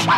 Está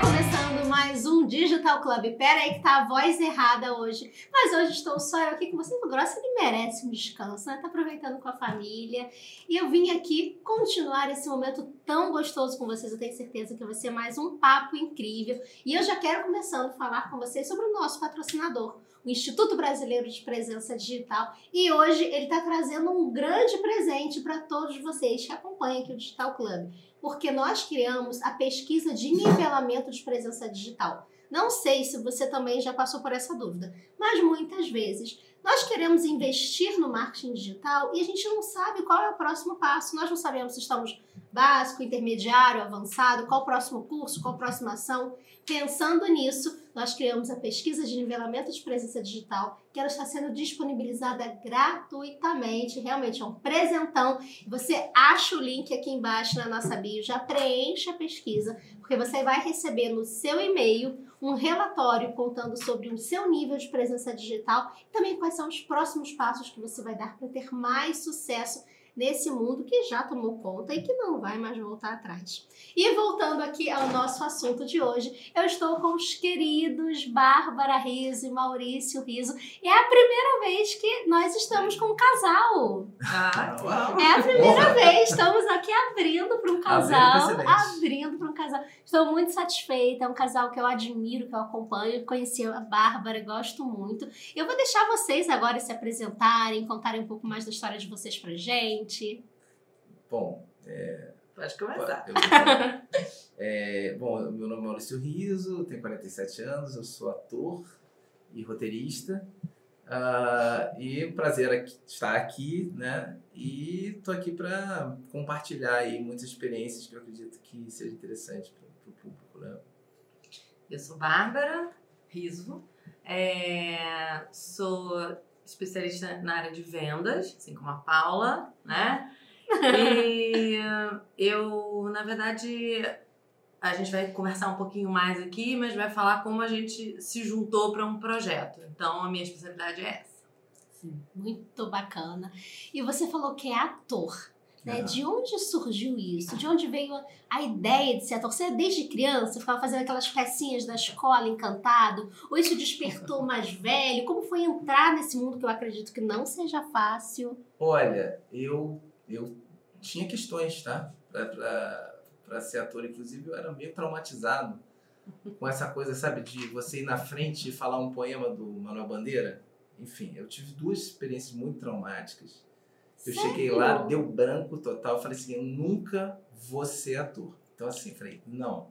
começando mais um Digital Club. Pera aí que tá a voz errada hoje. Mas hoje estou só eu aqui com vocês. O Grossa ele merece um descanso, né? Tá aproveitando com a família. E eu vim aqui continuar esse momento tão gostoso com vocês. Eu tenho certeza que vai ser mais um papo incrível. E eu já quero começando a falar com vocês sobre o nosso patrocinador, o Instituto Brasileiro de Presença Digital. E hoje ele está trazendo um grande presente para todos vocês que acompanham aqui o Digital Club. Porque nós criamos a pesquisa de nivelamento de presença digital. Não sei se você também já passou por essa dúvida, mas muitas vezes nós queremos investir no marketing digital e a gente não sabe qual é o próximo passo. Nós não sabemos se estamos básico, intermediário, avançado, qual o próximo curso, qual a próxima ação. Pensando nisso, nós criamos a pesquisa de nivelamento de presença digital, que ela está sendo disponibilizada gratuitamente. Realmente é um presentão. Você acha o link aqui embaixo na nossa bio, já preencha a pesquisa, porque você vai receber no seu e-mail um relatório contando sobre o seu nível de presença digital e também quais são os próximos passos que você vai dar para ter mais sucesso nesse mundo que já tomou conta e que não vai mais voltar atrás. E voltando aqui ao nosso assunto de hoje, eu estou com os queridos Bárbara Riso e Maurício Riso. E é a primeira vez que nós estamos com um casal. Ah, uau. É a primeira vez, estamos aqui abrindo para um casal, abrindo para um casal. Estou muito satisfeita, é um casal que eu admiro, que eu acompanho, conheci a Bárbara, gosto muito. Eu vou deixar vocês agora se apresentarem, contarem um pouco mais da história de vocês pra gente. Bom, é, Pode começar. É, bom, meu nome é Maurício Riso, tenho 47 anos, eu sou ator e roteirista. Ah, e um prazer aqui- estar aqui, né? E tô aqui para compartilhar aí muitas experiências que eu acredito que seja interessante para o público, né? Eu sou Bárbara Riso, é, sou especialista na área de vendas, assim como a Paula, né? E eu, na verdade, a gente vai conversar um pouquinho mais aqui, mas vai falar como a gente se juntou para um projeto. Então, a minha especialidade é essa. Muito bacana. E você falou que é ator. Né? De onde surgiu isso? De onde veio a- a ideia de ser ator? Você desde criança ficava fazendo aquelas pecinhas da escola encantado? Ou isso despertou mais velho? Como foi entrar nesse mundo que eu acredito que não seja fácil? Olha, eu, eu tinha questões, tá? Pra, pra, pra ser ator, inclusive eu era meio traumatizado com essa coisa, sabe, de você ir na frente e falar um poema do Manuel Bandeira. Enfim, eu tive duas experiências muito traumáticas. Eu cheguei lá, Sério? deu branco total, falei assim, eu nunca vou ser ator. Então assim, falei, não.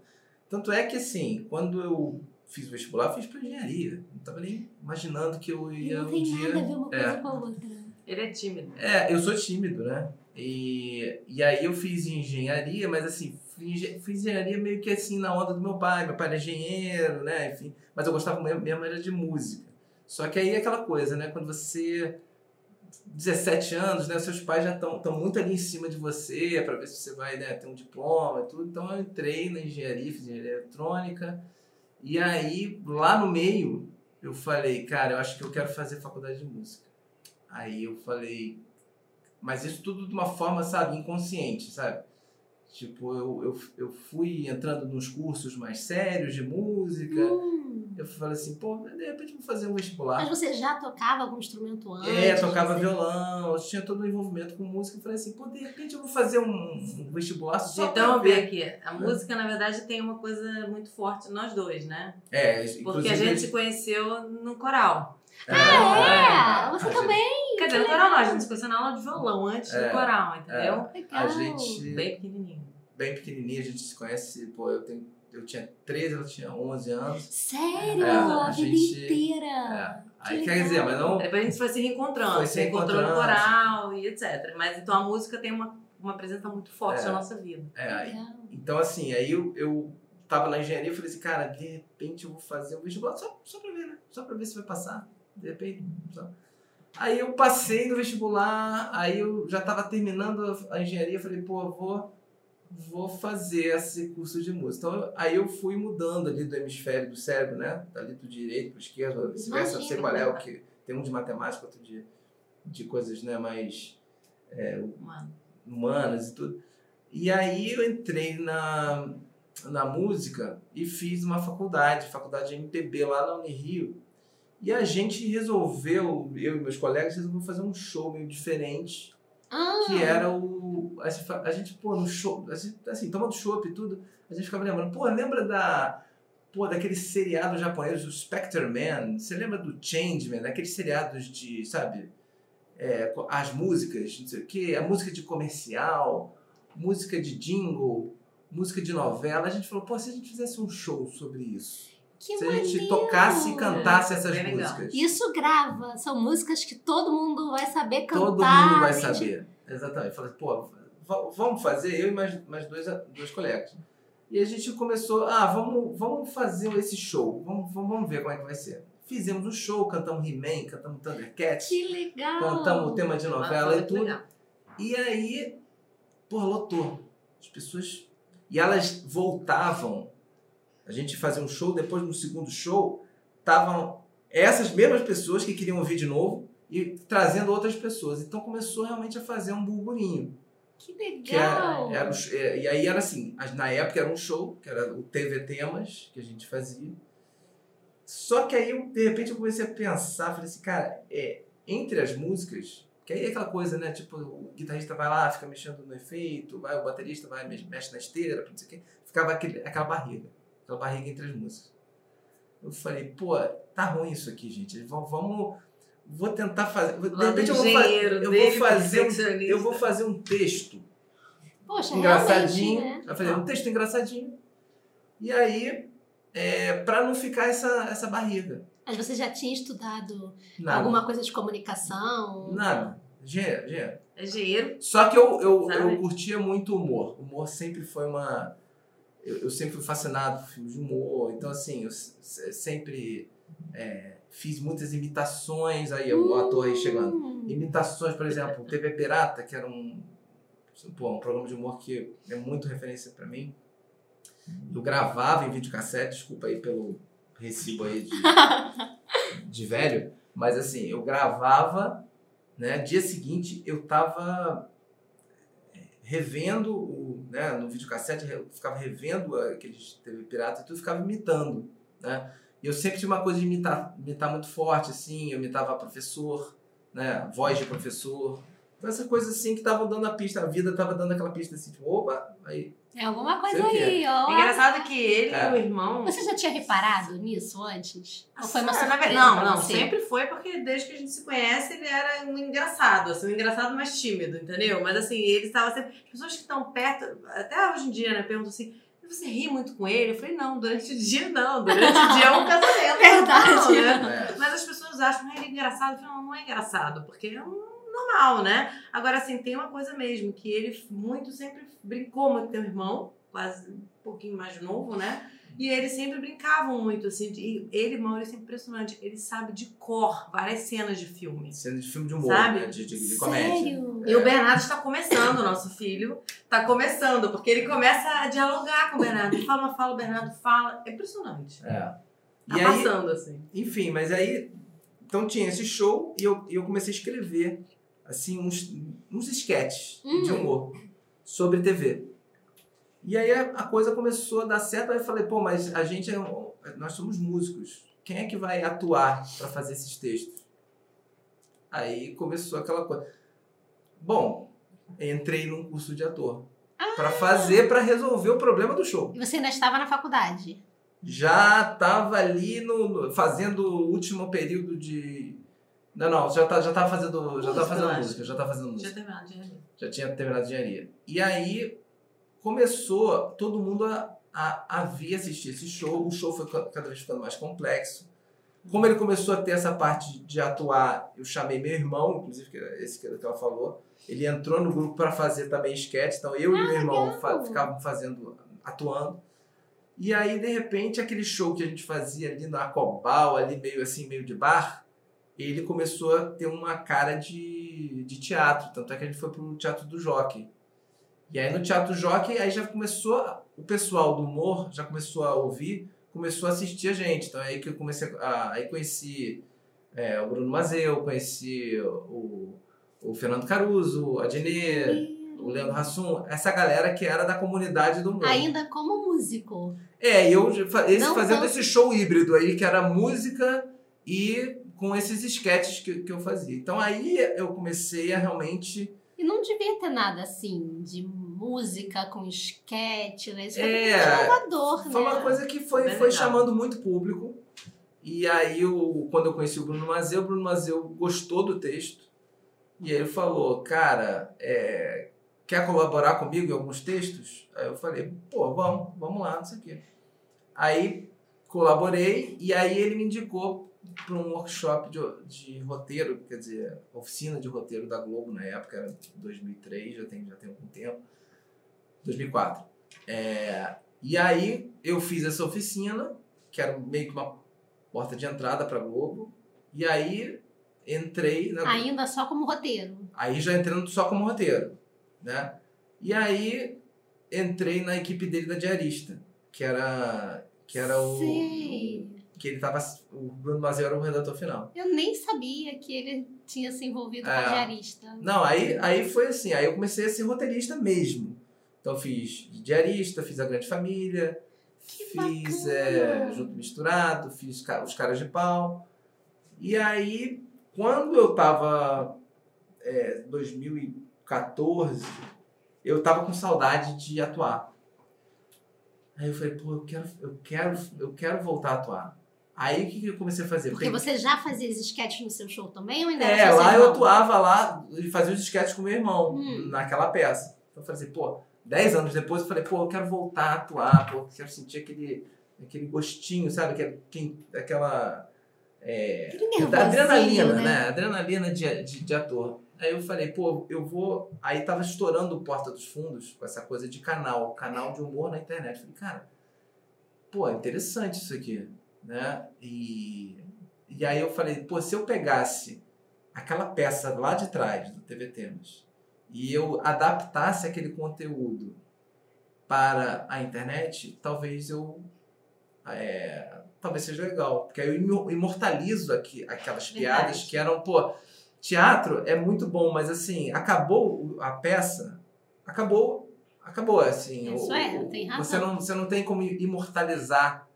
Tanto é que assim, quando eu fiz o vestibular, eu fiz pra engenharia. Não tava nem imaginando que eu ia não um tem dia... nada a ver uma coisa É. com a outra. Ele é tímido. É, eu sou tímido, né? E, e aí eu fiz engenharia, mas assim, fiz, fiz engenharia meio que assim na onda do meu pai. Meu pai era engenheiro, né? Enfim, mas eu gostava mesmo, mesmo era de música. Só que aí é aquela coisa, né? Quando você 17 anos, né? Seus pais já estão muito ali em cima de você para ver se você vai né, ter um diploma e tudo. Então eu entrei na engenharia, fiz engenharia eletrônica. E aí, lá no meio, eu falei, cara, eu acho que eu quero fazer faculdade de música. Aí eu falei, mas isso tudo de uma forma, sabe, inconsciente, sabe? Tipo, eu, eu, eu fui entrando nos cursos mais sérios de música. Hum, Eu falei assim, pô, de repente eu vou fazer um vestibular. mas você já tocava algum instrumento antes? É, tocava fazer? violão, eu tinha todo o envolvimento com música. Eu falei assim, pô, de repente eu vou fazer um, um vestibular só então, pra eu vi ver. aqui. A música, na verdade, tem uma coisa muito forte nós dois, né? É, Porque a gente se conheceu no coral. Ah, é? a Você gente- também? Quer dizer, no coral não, a gente se conheceu na aula de violão antes É, do coral, entendeu? Legal. A gente, Bem pequenininho. bem pequenininha, a gente se conhece, pô, eu, tenho, eu tinha 13, ela tinha 11 anos. Sério? É, a, a vida gente- inteira. É. Aí Que quer dizer, mas não... Depois a gente foi se reencontrando, Foi se reencontrou no reencontrando. coral e etc. Mas então a música tem uma, uma presença muito forte É. na nossa vida. É, aí- Legal. então assim, aí eu, eu tava na engenharia e falei assim, cara, de repente eu vou fazer um vestibular só, só pra ver, né? Só pra ver se vai passar. De repente, só. Aí eu passei no vestibular, aí eu já tava terminando a- engenharia, falei, pô, vou, vou fazer esse curso de música. Então, aí eu fui mudando ali do hemisfério do cérebro, né? Ali do direito pro esquerdo, ou vice-versa, não sei qual é o que. Tem um de matemática, outro de, de coisas, né, mais. Mano. humanas e tudo. E aí eu entrei na, na música e fiz uma faculdade, faculdade de MPB lá na Unirio. E a gente resolveu, eu e meus colegas, resolvemos fazer um show meio diferente, Ah, que era o. A gente, a gente, pô, no show, a gente, assim, tomando chopp e tudo, a gente ficava lembrando, pô, lembra da. Pô, daquele seriado japonês, o Spectre Man? Você lembra do Changeman? Daqueles seriados de, sabe? é, as músicas, não sei o quê, a música de comercial, música de jingle, música de novela. A gente falou, pô, se a gente fizesse um show sobre isso. Que se a gente maneiro. tocasse e cantasse essas bem legal. músicas. Isso grava. São músicas que todo mundo vai saber cantar. Todo mundo vai gente. saber. Exatamente. Falei, pô, vamos fazer, eu e mais, mais dois, dois colegas. E a gente começou, ah, vamos, vamos fazer esse show, vamos, vamos, vamos ver como é que vai ser. Fizemos o show, cantamos He-Man, cantamos Thundercats, Que legal. cantamos o tema de novela e tudo. legal. E aí, pô, lotou. As pessoas. E elas voltavam. A gente fazia um show, depois no segundo show, estavam essas mesmas pessoas que queriam ouvir de novo e trazendo outras pessoas. Então começou realmente a fazer um burburinho. Que Que era, legal. era é, e aí era assim, as- na época era um show, que era o TV Temas, que a gente fazia. Só que aí, eu, de repente, eu comecei a pensar, falei assim, cara, é, entre as músicas, que aí é aquela coisa, né? Tipo, o guitarrista vai lá, fica mexendo no efeito, vai, o baterista vai, mexe, mexe na esteira, não sei o quê. Ficava aquele, aquela barriga, aquela barriga entre as músicas. Eu falei, pô, tá ruim isso aqui, gente. Vamos, vamos vou tentar fazer. De repente eu vou, fa- engenheiro eu vou fazer um, eu vou fazer um texto Poxa, engraçadinho. né? Eu falei, um texto engraçadinho. E aí, é, para não ficar essa, essa barriga. Mas você já tinha estudado Nada. alguma coisa de comunicação? Nada. Gê. É engenheiro. Só que eu, eu, Sabe? eu curtia muito humor. O humor sempre foi uma. Eu, eu sempre fui fascinado por filmes de humor. Então, assim, eu sempre é, fiz muitas imitações. Aí, o ator aí chegando. Hum, Imitações, por exemplo, TV Pirata, que era um, pô, um programa de humor que é muito referência pra mim. Eu gravava em videocassete, desculpa aí pelo recibo aí de, de velho, mas assim, eu gravava, né? Dia seguinte eu tava é, revendo né, no videocassete, eu ficava revendo aqueles TV Pirata e tudo, ficava imitando, né? E eu sempre tinha uma coisa de imitar, imitar muito forte, assim, eu imitava professor, né? Voz de professor. Então, essa coisa assim que estavam dando a pista, a vida tava dando aquela pista assim, tipo, opa, aí. É alguma coisa aí, ó. É engraçado que ele É. e o irmão. Você já tinha reparado nisso antes? Ou foi uma Ah, surpresa verdade- Não, não, você? sempre foi porque desde que a gente se conhece ele era um engraçado, assim, um engraçado mais tímido, entendeu? Mas assim, ele estava sempre. As pessoas que estão perto, até hoje em dia, né, perguntam assim. Você ri muito com ele? Eu falei, não, durante o dia não. Durante o dia é um casamento. Verdade. normal, né? É, Mas as pessoas acham ele engraçado. Eu falei, não, não é engraçado, porque é um normal, né? Agora, assim, tem uma coisa mesmo, que ele muito sempre brincou muito com teu irmão, quase um pouquinho mais novo, né? E eles sempre brincavam muito, assim, de, e ele, Maurício, é impressionante, ele sabe de cor várias cenas de filme. cena de filme de humor, Sabe? né? De, de, de comédia. Sério? E o Bernardo está começando, nosso filho, está começando, porque ele começa a dialogar com o Bernardo. Ele fala uma fala, o Bernardo fala. É impressionante. É. Tá E aí, passando, assim. enfim, mas aí. Então tinha esse show e eu, e eu comecei a escrever, assim, uns, uns de Hum. humor sobre TV. E aí a, coisa começou a dar certo, aí eu falei, pô, mas a gente é. Nós somos músicos. Quem é que vai atuar para fazer esses textos? Aí começou aquela coisa. Bom, entrei num curso de ator. Pra fazer, pra resolver o problema do show. E você ainda estava na faculdade? Já tava ali no- fazendo o último período de. Não, não, já, tá, já tava fazendo. Já tava Música, fazendo eu acho. música, já tava fazendo Já música. terminado de rir. Já tinha terminado engenharia. E aí começou todo mundo a, a, a vir assistir esse show. O show foi ca- cada vez ficando mais complexo. Como ele começou a ter essa parte de atuar, eu chamei meu irmão, inclusive, que é esse que ela falou. Ele entrou no grupo para fazer também sketch. Então eu e meu irmão fa ficavam fazendo, atuando. E aí, de repente, aquele show que a gente fazia ali na Cobal, ali meio assim, meio de bar, ele começou a ter uma cara de, de teatro. Tanto é que a gente foi pro Teatro do Jockey. E aí no Teatro Jockey, aí já começou, o pessoal do humor já começou a ouvir, começou a assistir a gente. Então é aí que eu comecei a, aí conheci é, o Bruno Mazeu, conheci o, o Fernando Caruso, a Dinê, o Leandro Hassum, essa galera que era da comunidade do humor. Ainda como músico. É, e eu esse, Não fazendo tanto. esse show híbrido aí, que era música e com esses sketches que, que eu fazia. Então aí eu comecei a realmente. E não devia ter nada assim, de música com esquete, né? Isso foi É, é, inovador, né? Foi uma coisa que foi, foi chamando muito público. E aí, eu, quando eu conheci o Bruno Mazeu, o Bruno Mazeu gostou do texto. E aí ele falou, cara, é, quer colaborar comigo em alguns textos? Aí eu falei, pô, vamos, vamos lá, não sei o quê. Aí colaborei e aí ele me indicou para um workshop de, de roteiro, quer dizer, oficina de roteiro da Globo na época, era 2003, já tem, já tem algum tempo. 2004. É, e aí eu fiz essa oficina, que era meio que uma porta de entrada para Globo. E aí entrei na Ainda só como roteiro. Aí já entrando só como roteiro, né? E aí entrei na equipe dele da diarista, que era que era o. que ele tava o Bruno Mazeu era o redator final. Eu nem sabia que ele tinha se envolvido com É. a diarista. Não, aí aí foi assim, aí eu comecei a ser roteirista mesmo. Então fiz diarista, fiz a Grande Família, Que fiz é, junto misturado, fiz os caras de pau. E aí, quando eu tava é, 2014, eu tava com saudade de atuar. Aí eu falei, pô, eu quero, eu quero, eu quero voltar a atuar. Aí o que, que eu comecei a fazer? Porque Peguei- você já fazia esses sketches no seu show também ou ainda é, era lá eu atuava lá e fazia os sketches com meu irmão Hum. naquela peça. Então eu falei assim, pô, 10 anos depois eu falei, pô, eu quero voltar a atuar, pô, eu quero sentir aquele, aquele gostinho, sabe? Aquele, quem- aquela. É, Aquele nervosinho, adrenalina, né? né? Adrenalina de, de, de ator. Aí eu falei, pô, eu vou. Aí tava estourando o Porta dos Fundos com essa coisa de canal, canal de humor na internet. Eu falei, cara, pô, é interessante isso aqui, né? E, e aí eu falei, pô, se eu pegasse aquela peça lá de trás do TV Temas e eu adaptasse aquele conteúdo para a internet, talvez eu é, talvez seja legal, porque aí eu imo- imortalizo aqui, aquelas Verdade. piadas que eram, pô, teatro é muito bom, mas assim, acabou a peça, acabou, acabou assim. Isso o- é, o- tem Você razão. não, você não tem como imortalizar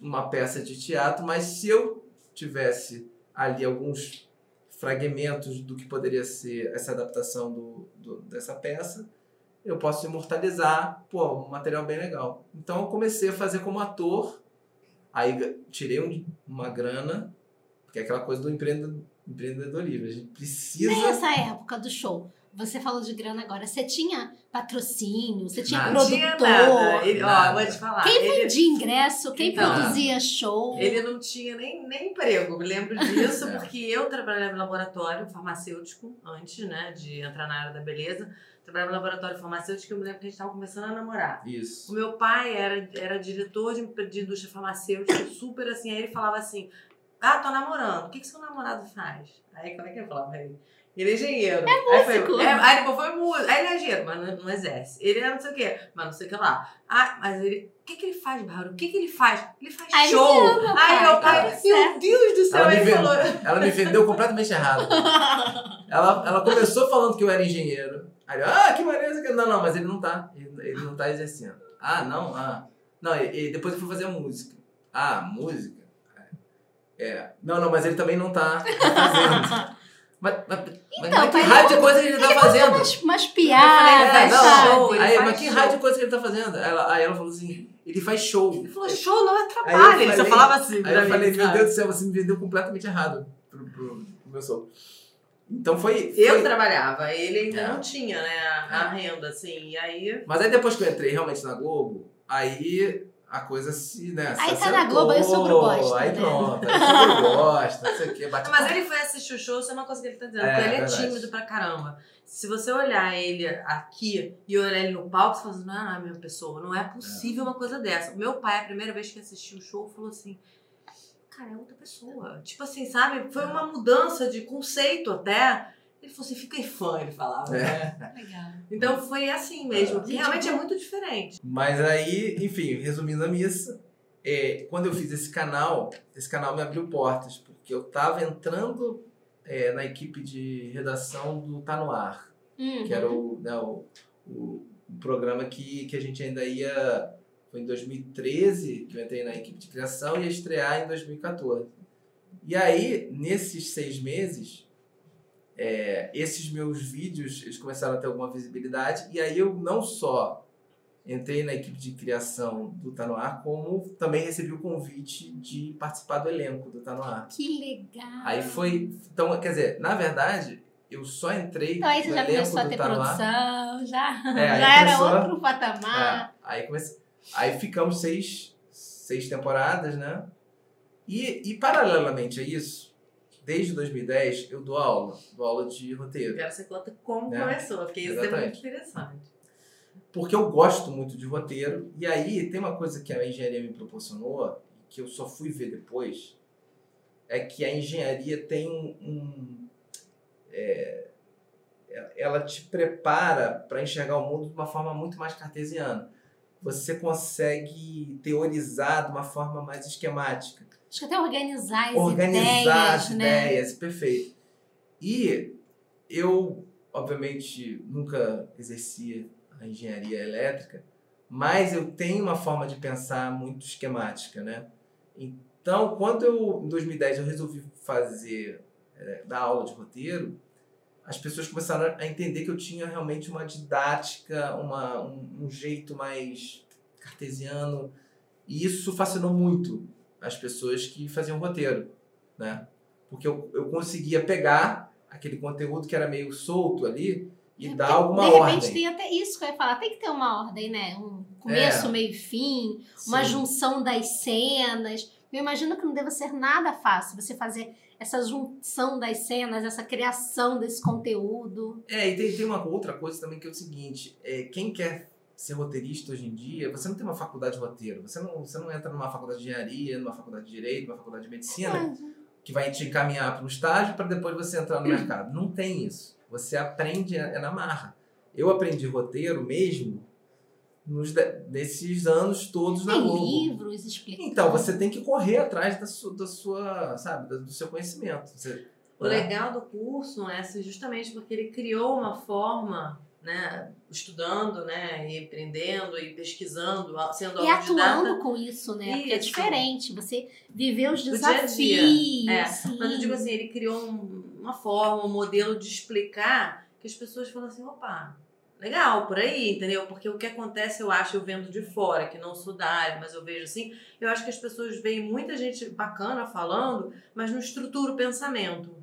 uma peça de teatro, mas se eu tivesse ali alguns fragmentos do que poderia ser essa adaptação do, do- dessa peça, eu posso imortalizar, pô, um material bem legal. Então eu comecei a fazer como ator, aí tirei um- uma grana, porque é aquela coisa do empreende- empreendedorismo, a gente precisa... Nem essa época do show. Você falou de grana agora. Você tinha patrocínio, você tinha. Não produtor. tinha nada. Ele, ó, Nada. vou te falar. Quem ele, vendia ingresso, quem Então, produzia show. ele não tinha nem, nem emprego. Me lembro disso, É. porque eu trabalhava em laboratório farmacêutico antes, né, de entrar na área da beleza. Trabalhava em laboratório farmacêutico e eu me lembro que a gente estava começando a namorar. O Isso. meu pai era, era diretor de, de indústria farmacêutica, super assim. Aí ele falava assim: Ah, tô namorando. O que, que seu namorado faz? Aí como é que eu falava? Ele, ele é engenheiro. É músico. Aí, foi, é, aí depois foi músico. Aí ele é engenheiro, mas não, não exerce. Ele é não sei o quê, mas não sei o que lá. Ah, mas ele. O que, que ele faz, Bárbara? O que, que ele faz? Ele faz Aí show. ele ama, Aí meu pai, tá meu certo. Deus do céu, Ela me ele falou. Ela me vendeu completamente errado. Ela, ela começou falando que eu era engenheiro. Aí eu, ah, que maneiro. isso aqui." Não, não, mas ele não tá. Ele, ele não tá exercendo. Ah, não? Ah. Não, e, e depois eu fui fazer a música. Ah, música? É. Não, não, mas ele também não tá fazendo. Mas, mas, mas- Então, mas que raio de coisa que ele tá fazendo? Umas, umas Eu piadas, falei, É, não, sabe? show, ele aí, mas que raio de coisa que ele tá fazendo? Ela, aí ela falou assim, ele faz show. Ele falou, show não é trabalho. eu Ele só falei- falava assim Aí eu mim, falei, meu? Deus do céu, você me vendeu completamente errado pro, pro, pro meu. Então foi. Eu foi- trabalhava, ele ainda É. não tinha, né, a, a renda, assim. E aí Mas aí depois que eu entrei realmente na Globo, aí a coisa se, né? se Aí tá na Globo, aí o sogro gosta, Aí né? pronto, aí o sogro gosta, não sei o quê. Bate Mas ele foi assistir o show, isso é uma coisa que ele tá dizendo. É, porque ele é verdade. tímido pra caramba. Se você olhar ele aqui e olhar ele no palco, você fala assim, não, não é a mesma pessoa. Não é possível uma coisa dessa. Meu pai, a primeira vez que assistiu o show, falou assim, cara, é outra pessoa. Tipo assim, sabe? Foi uma mudança de conceito até. Ele falou assim, fiquei fã, ele falava. É. né? Legal. Então foi assim mesmo. Gente, Realmente é muito diferente. Mas aí, enfim, resumindo a missa, é, quando eu fiz esse canal, esse canal me abriu portas, porque eu tava entrando é, na equipe de redação do Tá No Ar. Uhum. que era o, né, o, o, o programa que, que a gente ainda ia. Foi em 2013 que eu entrei na equipe de criação e ia estrear em 2014. E aí, nesses seis meses, é, esses meus vídeos eles começaram a ter alguma visibilidade e aí eu não só entrei na equipe de criação do Tá No Ar, como também recebi o convite de participar do elenco do Tá No Ar. Que legal! Aí foi. Então, quer dizer, na verdade, eu só entrei Então aí você no já elenco começou a ter Tá No Ar. produção, já, É, já era começou- outro patamar. É, aí, comece... aí ficamos seis, seis temporadas, né? E, e paralelamente a isso, desde 2010, eu dou aula, dou aula de roteiro. Quero que você conta como É, começou, porque isso é muito exatamente. interessante. porque eu gosto muito de roteiro. E aí tem uma coisa que a engenharia me proporcionou, que eu só fui ver depois, é que a engenharia tem um. um- é, ela te prepara para enxergar o mundo de uma forma muito mais cartesiana. Você consegue teorizar de uma forma mais esquemática Acho que até organizar as organizar ideias, as né? ideias, perfeito. E eu, obviamente, nunca exerci a engenharia elétrica, mas eu tenho uma forma de pensar muito esquemática, né? Então, quando eu, em 2010, eu resolvi fazer, eh, dar aula de roteiro, as pessoas começaram a entender que eu tinha realmente uma didática, uma, um, um jeito mais cartesiano, e isso fascinou muito as pessoas que faziam roteiro, né? Porque eu, eu conseguia pegar aquele conteúdo que era meio solto ali e dar alguma de repente ordem. tem até isso que eu ia falar, tem que ter uma ordem, né? Um começo, É. meio e fim, uma Sim. junção das cenas. Eu imagino que não deva ser nada fácil você fazer essa junção das cenas, essa criação desse conteúdo. É, e tem, tem uma outra coisa também que é o seguinte: é, quem quer ser roteirista hoje em dia, você não tem uma faculdade de roteiro, você não, você não entra numa faculdade de engenharia, numa faculdade de direito, numa faculdade de medicina, que vai te encaminhar para um estágio para depois você entrar no mercado. Não tem isso. Você aprende é é na marra. Eu aprendi roteiro mesmo nos, de- nesses anos todos na Tem Globo. livros explicando. Então, você tem que correr atrás da sua, da sua sabe, do seu conhecimento. Você, O né? legal do curso é assim, justamente porque ele criou uma forma, né, estudando, né, e aprendendo e pesquisando, sendo E atuando com isso, né? Porque é Isso. diferente. Você viveu os Do dia desafios. dia. É. Mas eu digo assim, ele criou um- uma forma, um modelo de explicar que as pessoas falam assim, opa, legal, por aí, entendeu? Porque o que acontece, eu acho, eu vendo de fora, que não sou da área, mas eu vejo assim, eu acho que as pessoas veem muita gente bacana falando, mas não estrutura o pensamento.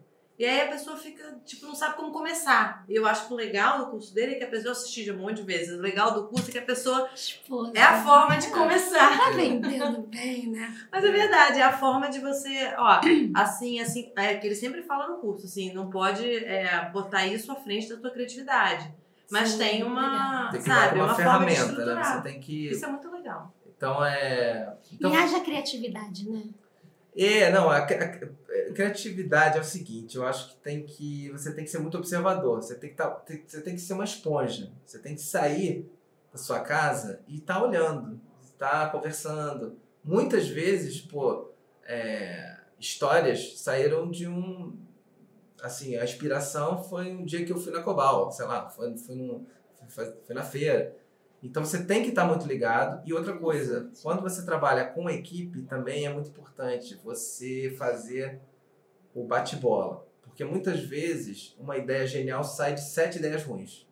E aí a pessoa fica, tipo, não sabe como começar. E eu acho que o legal do curso dele é que a pessoa assistiu um monte de vezes. O legal do curso é que a pessoa Esposa. é a forma de começar. Tá vendendo bem, né? Mas é verdade, é a forma de você, ó, assim, assim, é que ele sempre fala no curso, assim, não pode é, botar isso à frente da tua criatividade. Mas Sim, tem uma, Tem sabe, uma, uma forma de ferramenta, né? Você tem que. Isso é muito legal. Então é. Então, E haja criatividade, né? É, não, a, a- a criatividade é o seguinte, eu acho que tem que. Você tem que ser muito observador, você tem que, tá, tem- você tem que ser uma esponja. Você tem que sair da sua casa e estar olhando, estar conversando. Muitas vezes, pô, é, histórias saíram de um. Assim, a inspiração foi um dia que eu fui na Cobal, sei lá, foi, foi, num- foi, foi na feira. Então você tem que estar muito ligado. E outra coisa, quando você trabalha com equipe, também é muito importante você fazer o bate-bola. Porque muitas vezes uma ideia genial sai de sete ideias ruins.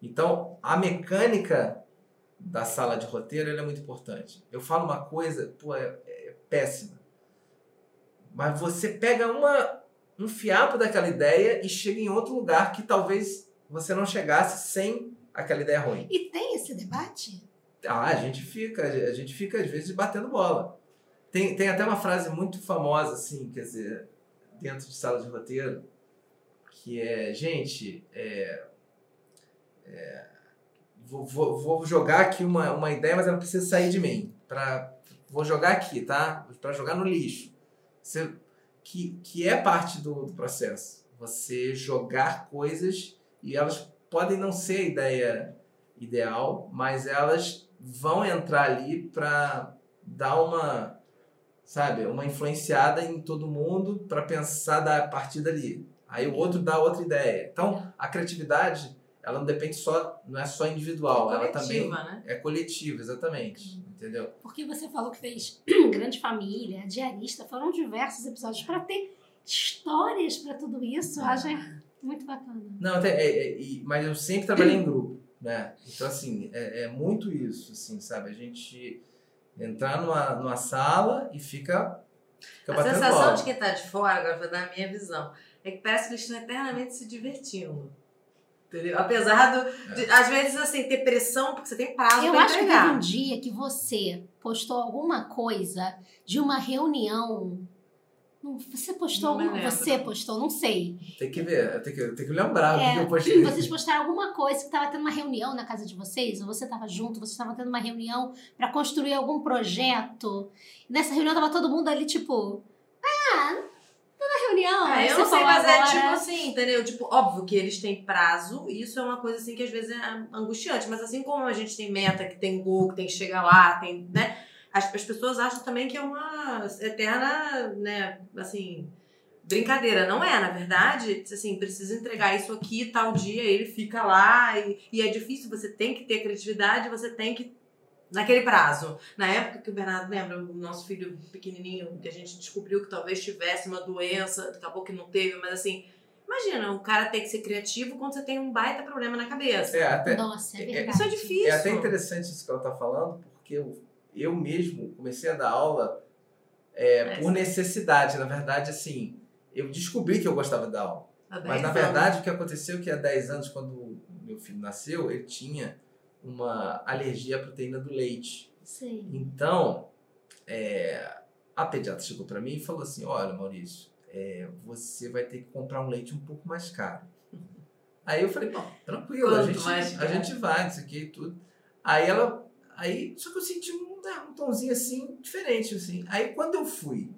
Então a mecânica da sala de roteiro é muito importante. Eu falo uma coisa, pô, é, é péssima. Mas você pega uma, um fiapo daquela ideia e chega em outro lugar que talvez você não chegasse sem aquela ideia ruim. E tem esse debate? Ah, a gente fica, a gente fica às vezes batendo bola. Tem, tem até uma frase muito famosa, assim, quer dizer, dentro de sala de roteiro, que é, gente, é, é, vou, vou, vou jogar aqui uma, uma ideia, mas ela precisa sair de mim. Pra, vou jogar aqui, tá? Para jogar no lixo. Você, que, que é parte do, do processo. Você jogar coisas e elas podem não ser a ideia ideal, mas elas vão entrar ali para dar uma, sabe, uma influenciada em todo mundo para pensar da a partir dali. Aí o outro dá outra ideia. Então, a criatividade ela não depende só, não é só individual, É ela também coletiva, né? é coletiva, exatamente. Entendeu? Porque você falou que fez Grande Família, Diarista, foram diversos episódios para ter histórias para tudo isso. Eu acho muito bacana. Não, até, é, é, e- mas eu sempre trabalhei em grupo, né? Então, assim, é, é muito isso, assim, sabe? A gente entrar numa, numa sala e fica, fica A sensação bola. de quem tá de fora, agora vou dar a minha visão, é que parece que eles estão eternamente se divertindo. Entendeu? Apesar do, de, às vezes, assim, ter pressão, porque você tem prazo Eu pra acho que teve entregar. um dia que você postou alguma coisa de uma reunião. Não, Você postou Não alguma. lembro. Você postou, não sei. Tem que ver, tem que, tem que lembrar do É, que eu postei. Vocês postaram alguma coisa que estava tendo uma reunião na casa de vocês, ou você estava junto, vocês estavam tendo uma reunião para construir algum projeto. E nessa reunião tava todo mundo ali, tipo, ah, tô na reunião. Ah, Aí eu não sei, mas é agora- tipo assim, entendeu? Tipo, óbvio que eles têm prazo, e isso é uma coisa assim que às vezes é angustiante, mas assim como a gente tem meta, que tem gol, que tem que chegar lá, tem, né? As, as pessoas acham também que é uma eterna, né, assim, brincadeira. Não é, na verdade, assim, precisa entregar isso aqui tal dia, ele fica lá, e, e é difícil, você tem que ter criatividade, você tem que naquele prazo. Na época que o Bernardo lembra, o nosso filho pequenininho, que a gente descobriu que talvez tivesse uma doença, acabou que não teve, mas assim, imagina, o cara tem que ser criativo quando você tem um baita problema na cabeça. É, até, Nossa, é é- verdade. Isso é difícil. é até interessante isso que ela tá falando, porque eu, eu mesmo comecei a dar aula é, É, por necessidade. Na verdade, assim, eu descobri que eu gostava de dar aula. Mas 10 na anos. verdade o que aconteceu é que há 10 anos, quando meu filho nasceu, ele tinha uma alergia à proteína do leite. Sim. Então, é, a pediatra chegou para mim e falou assim: Olha, Maurício, é, você vai ter que comprar um leite um pouco mais caro. Aí eu falei: Bom, tranquilo, a gente, a gente vai, isso aqui e tudo. Aí ela. Aí, só que eu senti um, né, um tomzinho assim, diferente, assim. Aí quando eu fui,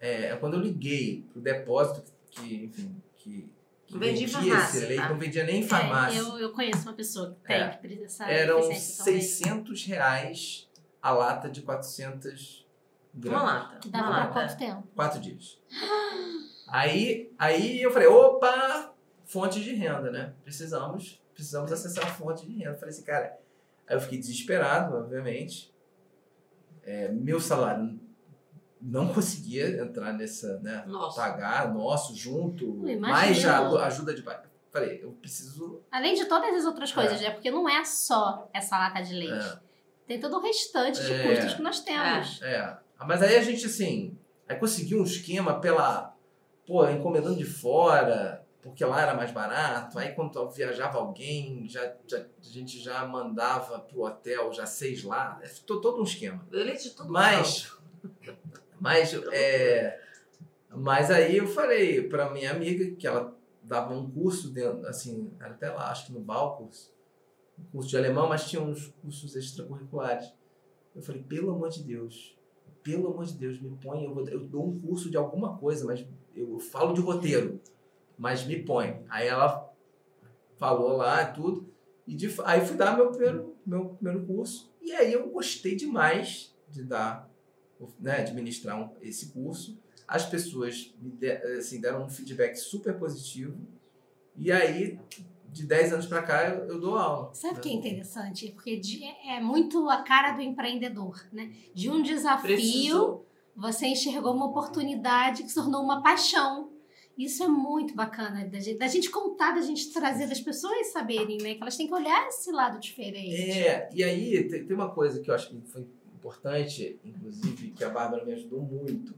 é, quando eu liguei pro depósito que, enfim, que, que Não vendia farmácia, esse leite, tá? não vendia nem em É, farmácia. eu, eu conheço uma pessoa que tem É. que precisa essa Eram deficiência também. 600 reais a lata de 400 Uma gramas. lata. Que dava uma pra quanto tempo? Quatro dias. Aí, aí eu falei, opa, fonte de renda, né? Precisamos, precisamos acessar a fonte de renda. Eu falei assim, cara, aí eu fiquei desesperado, obviamente. É, meu salário não conseguia entrar nessa, né? Nossa. Pagar nosso junto, mais a ajuda de pai. Falei, eu preciso. Além de todas as outras coisas, né? Porque não é só essa lata de leite. É, Tem todo o restante de É. custos que nós temos. É, mas aí a gente, assim, aí conseguiu um esquema pela, pô, encomendando de fora, porque lá era mais barato. Aí quando viajava alguém, já, já- a gente já mandava pro hotel, já seis lá. É to- todo um esquema. O leite de todo Mas, mas, é, mas aí eu falei pra minha amiga que ela dava um curso dentro, assim, era até lá, acho que no Balcurs, um curso de alemão, mas tinha uns cursos extracurriculares. Eu falei, pelo amor de Deus, pelo amor de Deus, me põe, eu, vou- eu dou um curso de alguma coisa, mas eu falo de roteiro, mas me põe. Aí ela falou lá tudo, e de, aí fui dar meu primeiro, meu primeiro curso, e aí eu gostei demais de dar, né, de ministrar um- esse curso. As pessoas me de- assim, deram um feedback super positivo, e aí, de 10 anos pra cá, eu, eu dou aula. Sabe o né? que é interessante? Porque de- é muito a cara do empreendedor, né? De um desafio, Precisou. você enxergou uma oportunidade que se tornou uma paixão. Isso é muito bacana da gente, da gente contar, da gente trazer, das pessoas saberem, né? Que elas têm que olhar esse lado diferente. É, e aí tem, tem uma coisa que eu acho que foi importante, inclusive, que a Bárbara me ajudou muito,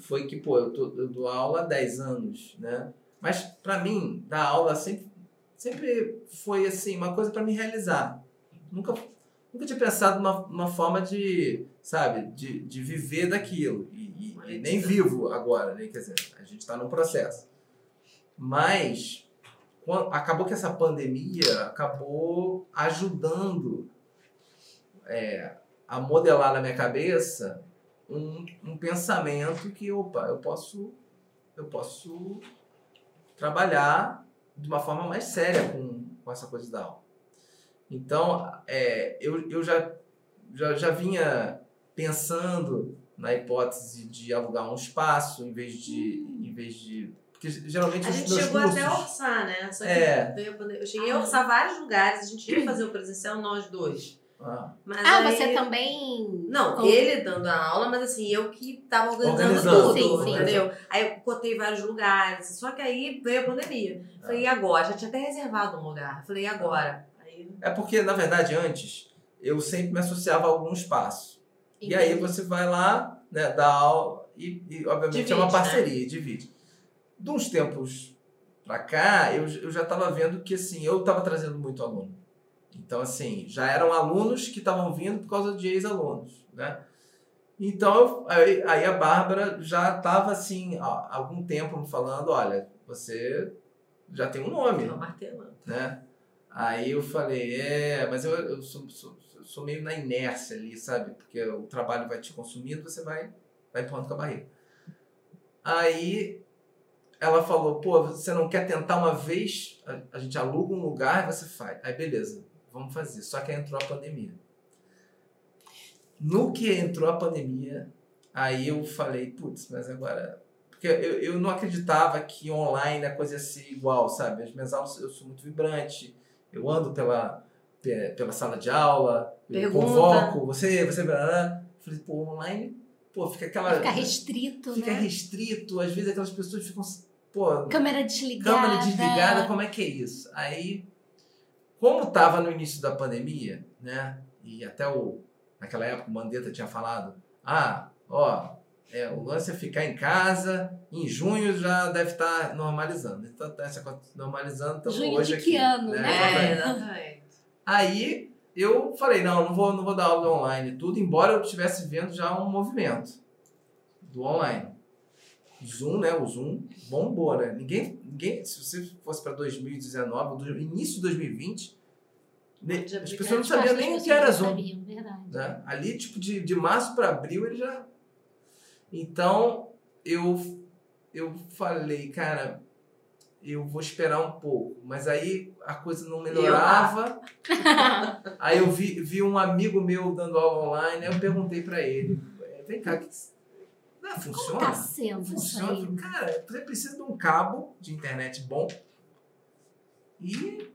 foi que, pô, eu, tô- eu dou aula há 10 anos, né? Mas pra mim, dar aula sempre, sempre foi assim, uma coisa pra me realizar. Nunca, nunca tinha pensado numa, numa forma de, sabe, de, de viver daquilo. E, nem vivo agora, né? Quer dizer, a gente tá num processo. Mas quan- acabou que essa pandemia acabou ajudando é, a modelar na minha cabeça um, um pensamento que, opa, eu posso, eu posso trabalhar de uma forma mais séria com, com essa coisa da aula. Então, é, eu, eu já, já, já vinha pensando na hipótese de alugar um espaço em vez de, em vez de Porque geralmente A os gente chegou cursos... até a orçar, né? Só que É. veio a pandemia. Eu cheguei a orçar vários lugares, a gente ia fazer o presencial nós dois. Ah, Mas Ah, aí- você também. Não, ele dando a aula, mas assim, eu que tava organizando, Organizando. tudo, Sim, sim. entendeu? Aí eu cotei vários lugares, só que aí veio a pandemia. Falei, e agora? Já tinha até reservado um lugar. Falei, e agora? Aí, É porque, na verdade, antes, eu sempre me associava a algum espaço. E aí você vai lá, né, dá aula e, e, obviamente, Divide, é uma né? parceria, divide. De uns tempos pra cá, eu, eu já estava vendo que, assim, eu estava trazendo muito aluno. Então, assim, já eram alunos que estavam vindo por causa de ex-alunos, né? Então, aí, aí a Bárbara já estava, assim, há algum tempo me falando, olha, você já tem um nome, né? Aí eu falei, é, mas eu, eu sou, sou, sou meio na inércia ali, sabe? Porque o trabalho vai te consumindo, você vai, vai empurrando com a barriga. Aí ela falou, pô, você não quer tentar uma vez? A, gente aluga um lugar e você faz. Aí beleza, vamos fazer. Só que aí entrou a pandemia. No que entrou a pandemia, aí eu falei, putz, mas agora porque eu, eu não acreditava que online a coisa ia ser igual, sabe? As minhas aulas, eu sou muito vibrante, eu ando pela, pe- pela sala de aula, Pergunta. convoco, você, você. Falei, pô, online, pô, fica aquela... Fica restrito, fica né? restrito, às vezes aquelas pessoas ficam, pô, Câmera desligada. câmera desligada, como é que é isso? Aí, como estava no início da pandemia, né? E até o naquela época o Mandetta tinha falado, ah, ó, é, o lance é ficar em casa, em junho já deve estar normalizando. Então tá essa coisa normalizando, então Junho hoje de aqui. que ano, né? É, Exatamente. exatamente. Aí eu falei, não, não vou, não vou dar aula online e tudo, embora eu estivesse vendo já um movimento do online. Zoom, né? O Zoom bombou, né? Ninguém, ninguém se você fosse para 2019, do início de 2020, ne- De as pessoas não sabiam nem o que era Zoom. sabiam. Né? Ali, tipo, de, de março para abril, ele já. Então, eu, eu falei, cara, eu vou esperar um pouco. Mas aí a coisa não melhorava. aí eu vi, vi um amigo meu dando aula online, aí eu perguntei para ele: "É, vem cá, que, não, Como funciona? tá sendo isso Funciona. Eu aí? Cara, você precisa de um cabo de internet bom e,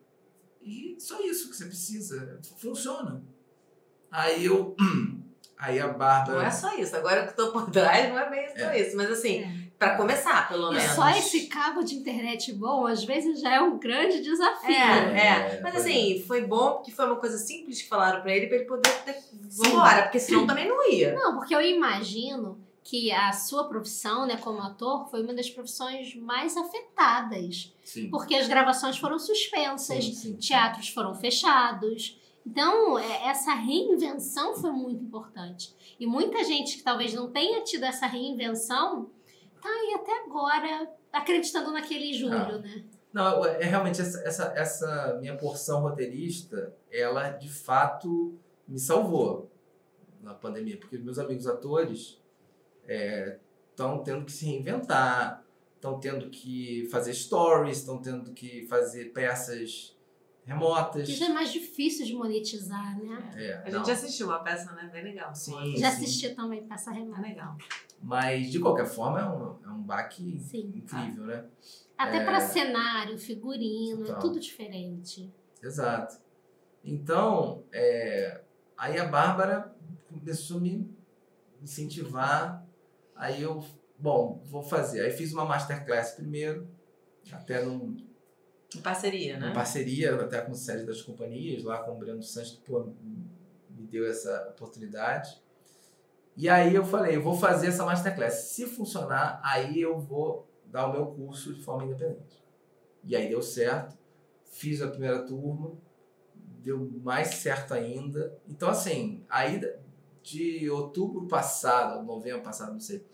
e só isso que você precisa. Funciona. Aí eu. Aí a Não é Bárbara. só isso. Agora que eu tô por trás, não é bem só isso. Mas assim, É. pra começar, pelo E menos. só esse cabo de internet bom, às vezes já é um grande desafio. É, é. É, Mas assim, foi bom porque foi uma coisa simples que falaram pra ele, pra ele poder ter... Vambora, porque senão também não ia. Não, porque eu imagino que a sua profissão, né, como ator, foi uma das profissões mais afetadas. Sim. Porque as gravações foram suspensas, Sim, sim. teatros foram fechados. Então, é, essa reinvenção foi muito importante. E muita gente que talvez não tenha tido essa reinvenção, tá aí até agora acreditando naquele julho, Ah. né? Não, é realmente essa, essa, essa minha porção roteirista, ela de fato me salvou na pandemia, porque meus amigos atores estão tendo que se reinventar, estão tendo que fazer stories, estão tendo que fazer peças remotas. Que já é mais difícil de monetizar, né? É, A não. gente assistiu uma peça, né? Bem legal. Sim. Já assisti também Peça É Remota. legal. Mas de qualquer forma é um, é um baque Sim. incrível, né? Até É. pra cenário, figurino, é Total. tudo diferente. Exato. Então, é, aí a Bárbara começou a me incentivar. Aí eu, bom, vou fazer. Aí fiz uma masterclass primeiro, até num, Em parceria, né? em parceria, até com o sede das companhias, lá com o Breno Santos, que pô, me deu essa oportunidade. E aí eu falei, eu vou fazer essa masterclass. Se funcionar, aí eu vou dar o meu curso de forma independente. E aí deu certo. Fiz a primeira turma, deu mais certo ainda. Então, assim, aí de outubro passado, novembro passado, não sei,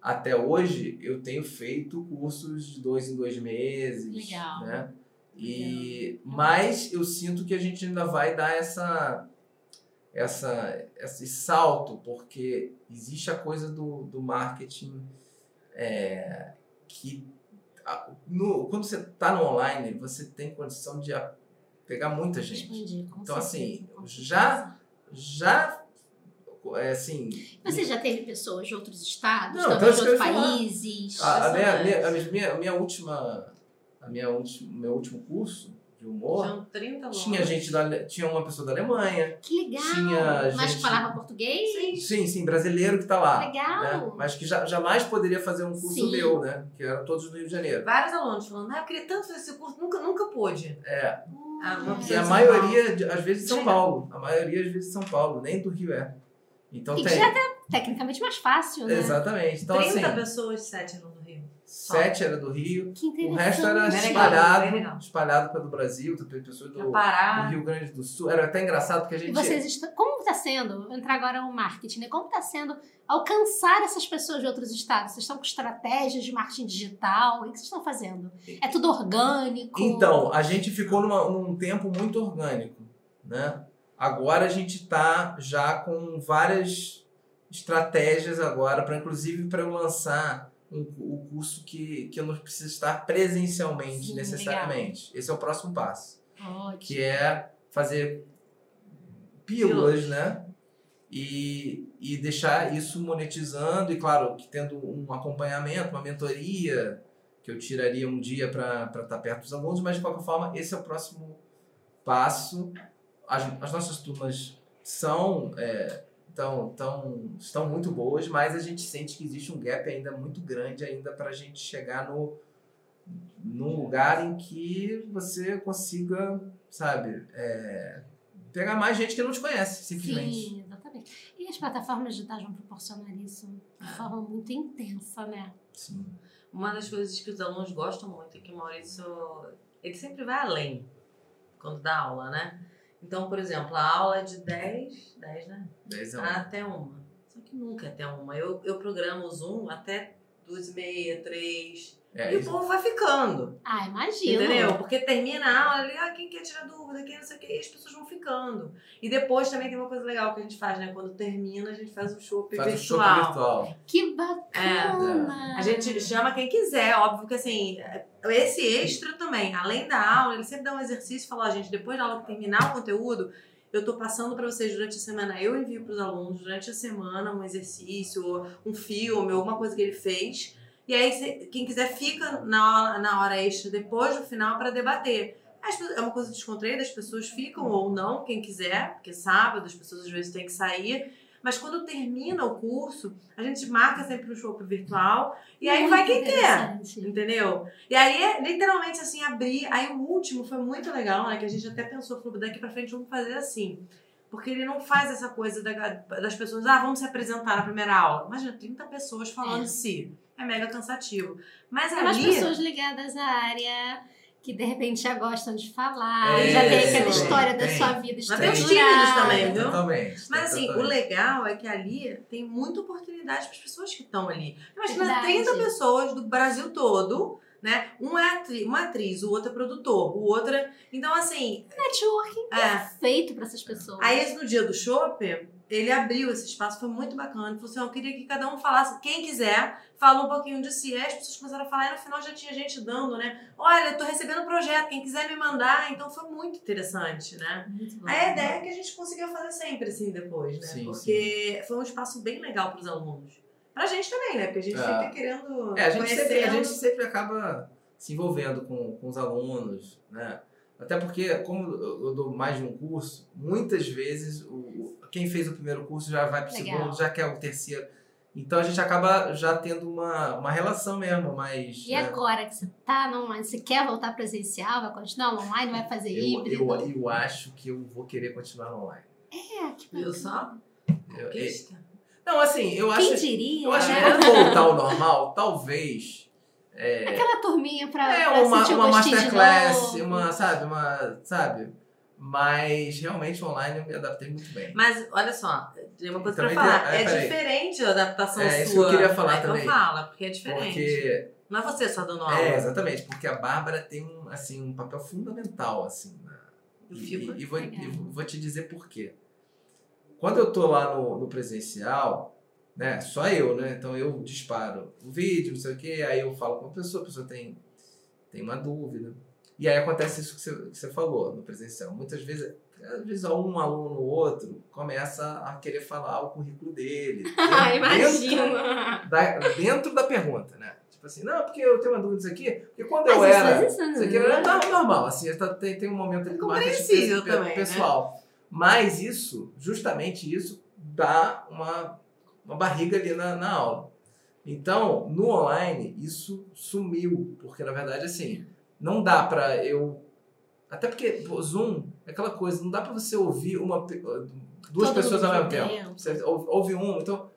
até hoje, eu tenho feito cursos de dois em dois meses. Legal. Né? E, mas eu sinto que a gente ainda vai dar essa, essa, esse salto, porque existe a coisa do, do marketing é, que no, quando você está no online, você tem condição de pegar muita gente. Expandir, com Então, assim, já-. Já é assim. Você já teve pessoas de outros estados, Não, de então isso outros países? A, a minha, a minha, a minha última. A minha última, meu último curso de humor Tinham 30 alunos. tinha gente da tinha uma pessoa da Alemanha. Que legal! Tinha Mas gente- falava português? Sim. Sim, sim, brasileiro que tá lá. Legal! né? Mas que já, jamais poderia fazer um curso Sim. meu, né? Que eram todos do Rio de Janeiro. Vários alunos falando, ah, eu queria tanto fazer esse curso, nunca, nunca pude. É. Ah, Olha. E a maioria, de- às vezes, de São. Paulo. A maioria, às vezes, de São Paulo, nem do Rio é. Então E que tem. já é tecnicamente mais fácil, né? Exatamente. Então, 30 assim, pessoas, 7 eram do Rio. Sete era do Rio. Que O resto era legal, espalhado, legal. espalhado pelo Brasil, tem pessoas do, do. Rio Grande do Sul. Era até engraçado porque a E gente. vocês estão. Como está sendo? Vou entrar agora no marketing, né? Como está sendo alcançar essas pessoas de outros estados? Vocês estão com estratégias de marketing digital? O que vocês estão fazendo? É tudo orgânico? Então, a gente ficou numa- num tempo muito orgânico, né? Agora a gente tá já com várias estratégias agora para inclusive para eu lançar um, o curso que, que eu não preciso estar presencialmente Sim, necessariamente. Esse é o próximo passo, Ótimo. que é fazer pílulas, né? E, e deixar isso monetizando e claro que tendo um acompanhamento, uma mentoria que eu tiraria um dia para estar perto dos alunos, mas de qualquer forma esse é o próximo passo. As, as nossas turmas são é, tão, tão, estão muito boas, mas a gente sente que existe um gap ainda muito grande ainda para a gente chegar no num lugar em que você consiga, sabe, é, pegar mais gente que não te conhece, simplesmente. Sim, exatamente. E as plataformas digitais vão proporcionar isso de forma muito intensa, né? Sim. Uma das coisas que os alunos gostam muito é que o Maurício, ele sempre vai além quando dá aula, né? Então, por exemplo, a aula é de 10, 10, né? Dez é um. Até uma. Só que nunca é até uma. Eu, eu programo o Zoom até duas e meia, três. É, e o isso- povo vai ficando. Ah, imagino. Entendeu? Porque termina a aula ali, ah, quem quer tirar dúvida, quem não sei o que, e as pessoas vão ficando. E depois também tem uma coisa legal que a gente faz, né? Quando termina, a gente faz o show faz o show virtual. virtual. Que bacana! A gente chama quem quiser, óbvio que assim, esse extra também, além da aula, ele sempre dá um exercício e fala, ó, gente, depois da aula que terminar o conteúdo, eu tô passando para vocês durante a semana, eu envio para os alunos durante a semana um exercício, um filme, alguma coisa que ele fez. E aí, quem quiser fica na hora, na hora extra depois do final para debater. É uma coisa descontraída, as pessoas ficam ou não, quem quiser, porque sábado as pessoas às vezes têm que sair. Mas quando termina o curso, a gente marca sempre um show virtual e aí Muito vai quem quer. Entendeu? E aí é literalmente assim, abrir. Aí o último foi muito legal, né? Que a gente até pensou, falou, daqui pra frente vamos fazer assim. Porque ele não faz essa coisa da- das pessoas, ah, vamos se apresentar na primeira aula. Imagina, 30 pessoas falando É. si. É mega cansativo. Mas Tem umas ali. pessoas ligadas à área que de repente já gostam de falar, É, já tem aquela história da tem. sua vida Mas tem os tímidos também, viu? Totalmente. Mas assim, o totalmente. legal é que ali tem muita oportunidade para as pessoas que estão ali. Imagina Verdade. 30 pessoas do Brasil todo, né? Um é atri uma atriz, o outro é produtor, o outro é... Então, assim, Networking é. perfeito para essas pessoas. Aí, esse no dia do shopping, ele abriu esse espaço, foi muito bacana. Ele falou assim: "Ó, eu queria que cada um falasse, quem quiser, fala um pouquinho de si. Aí as pessoas começaram a falar, e no final já tinha gente dando, né? Olha, eu tô recebendo um projeto, quem quiser me mandar. Então foi muito interessante, né? Muito bom. A ideia é que a gente conseguiu fazer sempre assim depois, né? Sim, Porque foi um espaço bem legal pros alunos. Pra gente também, né? Porque a gente É. fica querendo. É, a gente, sempre, a gente sempre acaba se envolvendo com, com os alunos, né? Até porque, como eu eu dou mais de um curso, muitas vezes o, quem fez o primeiro curso já vai para o segundo, já quer o terceiro. Então a gente acaba já tendo uma, uma relação mesmo, mas. E agora que você tá no online, você quer voltar presencial, vai continuar no online, vai fazer eu, híbrido? eu, eu acho que eu vou querer continuar no online. É, que bacana. só? Eu- Conquista. não, assim, eu Quem acho, diria? eu acho que né? quando voltar ao normal, talvez. É, Aquela turminha pra, É pra uma, uma masterclass, novo. uma, sabe, uma, sabe? Mas realmente online eu me adaptei muito bem. Mas olha só, tem uma coisa pra Também falar. tem- é, é diferente a adaptação É, sua. isso que eu queria falar Aí também. Então fala, porque é diferente. Porque Não é você só dando aula. é, exatamente, porque a Bárbara tem um, assim, um papel fundamental assim, na, Eu e, e- e vou, e vou te dizer por quê. Quando eu tô lá no, no presencial, né, só eu, né? Então eu disparo o vídeo, não sei o quê, aí eu falo com a pessoa, a pessoa tem, tem uma dúvida. E aí acontece isso que você, que você falou no presencial. Muitas vezes, às vezes um aluno ou outro começa a querer falar o currículo dele. Ah, dentro, imagina. da, dentro da pergunta, né? Tipo assim, não, porque eu tenho uma dúvida disso aqui. Porque quando eu Mas isso era. existe, Isso aqui né? era normal, assim, tem, tem um momento ali do marketing Compreensível pe- também, né? pessoal. Mas isso, justamente isso, dá uma, uma barriga ali na, na aula. Então, no online, isso sumiu. Porque, na verdade, assim, não dá pra eu. Até porque pô, Zoom é aquela coisa, não dá pra você ouvir uma, duas Todo pessoas ao mesmo tempo. Você ouve, um, então.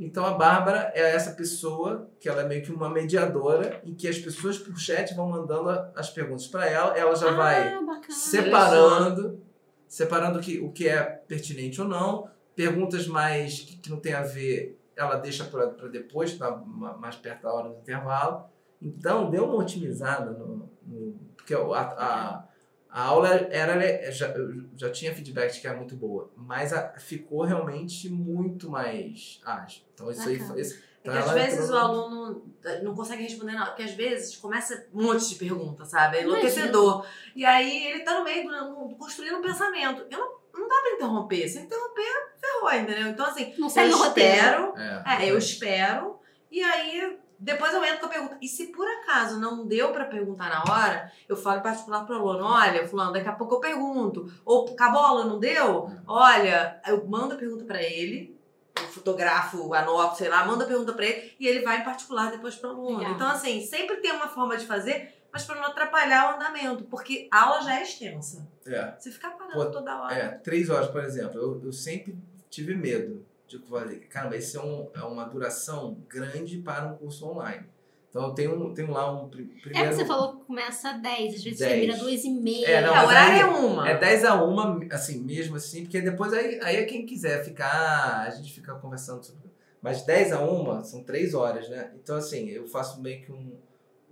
Então a Bárbara é essa pessoa que ela é meio que uma mediadora em que as pessoas por chat vão mandando as perguntas para ela, ela já vai Ah, bacana. separando, separando o que, o que é pertinente ou não, perguntas mais que, que não tem a ver, ela deixa para depois, ma- mais perto da hora do intervalo. Então deu uma otimizada no, no- porque a, a, a aula era já, eu já tinha feedback de que era muito boa, mas a- ficou realmente muito mais ágil. Então isso aí Bacana. foi. esse- É então que às vezes entrou o no- aluno não consegue responder nada, porque às vezes começa um monte de perguntas, sabe? É enlouquecedor. E aí ele tá no meio do, do- construindo um pensamento. Eu não, não dá pra interromper. Se interromper, ferrou, entendeu? Então, assim, Não eu o roteiro. espero. É, É, eu espero. E aí, depois eu entro com a pergunta. E se por acaso não deu pra perguntar na hora, eu falo em particular pro aluno: olha, Fulano, daqui a pouco eu pergunto. Ou Cabola, não deu? Olha, eu mando a pergunta pra ele. Eu fotografo, anoto, sei lá, mando a pergunta pra ele e ele vai em particular depois pro aluno. Legal. Então, assim, sempre tem uma forma de fazer, mas pra não atrapalhar o andamento, porque a aula já é extensa. é. Você ficar parando Pô, toda hora. É, três horas, por exemplo. Eu, eu sempre tive medo de fazer. Caramba, esse é, um, é uma duração grande para um curso online. Então eu tenho, tenho lá um pri- É primeiro. que você falou que começa às 10, às vezes 10. termina às 2 e meia. É, não, É, o horário é uma. É 10 a 1, assim, mesmo assim, porque depois aí, aí é quem quiser ficar, a gente fica conversando sobre. Mas 10 a 1 são 3 horas, né? Então, assim, eu faço meio que um,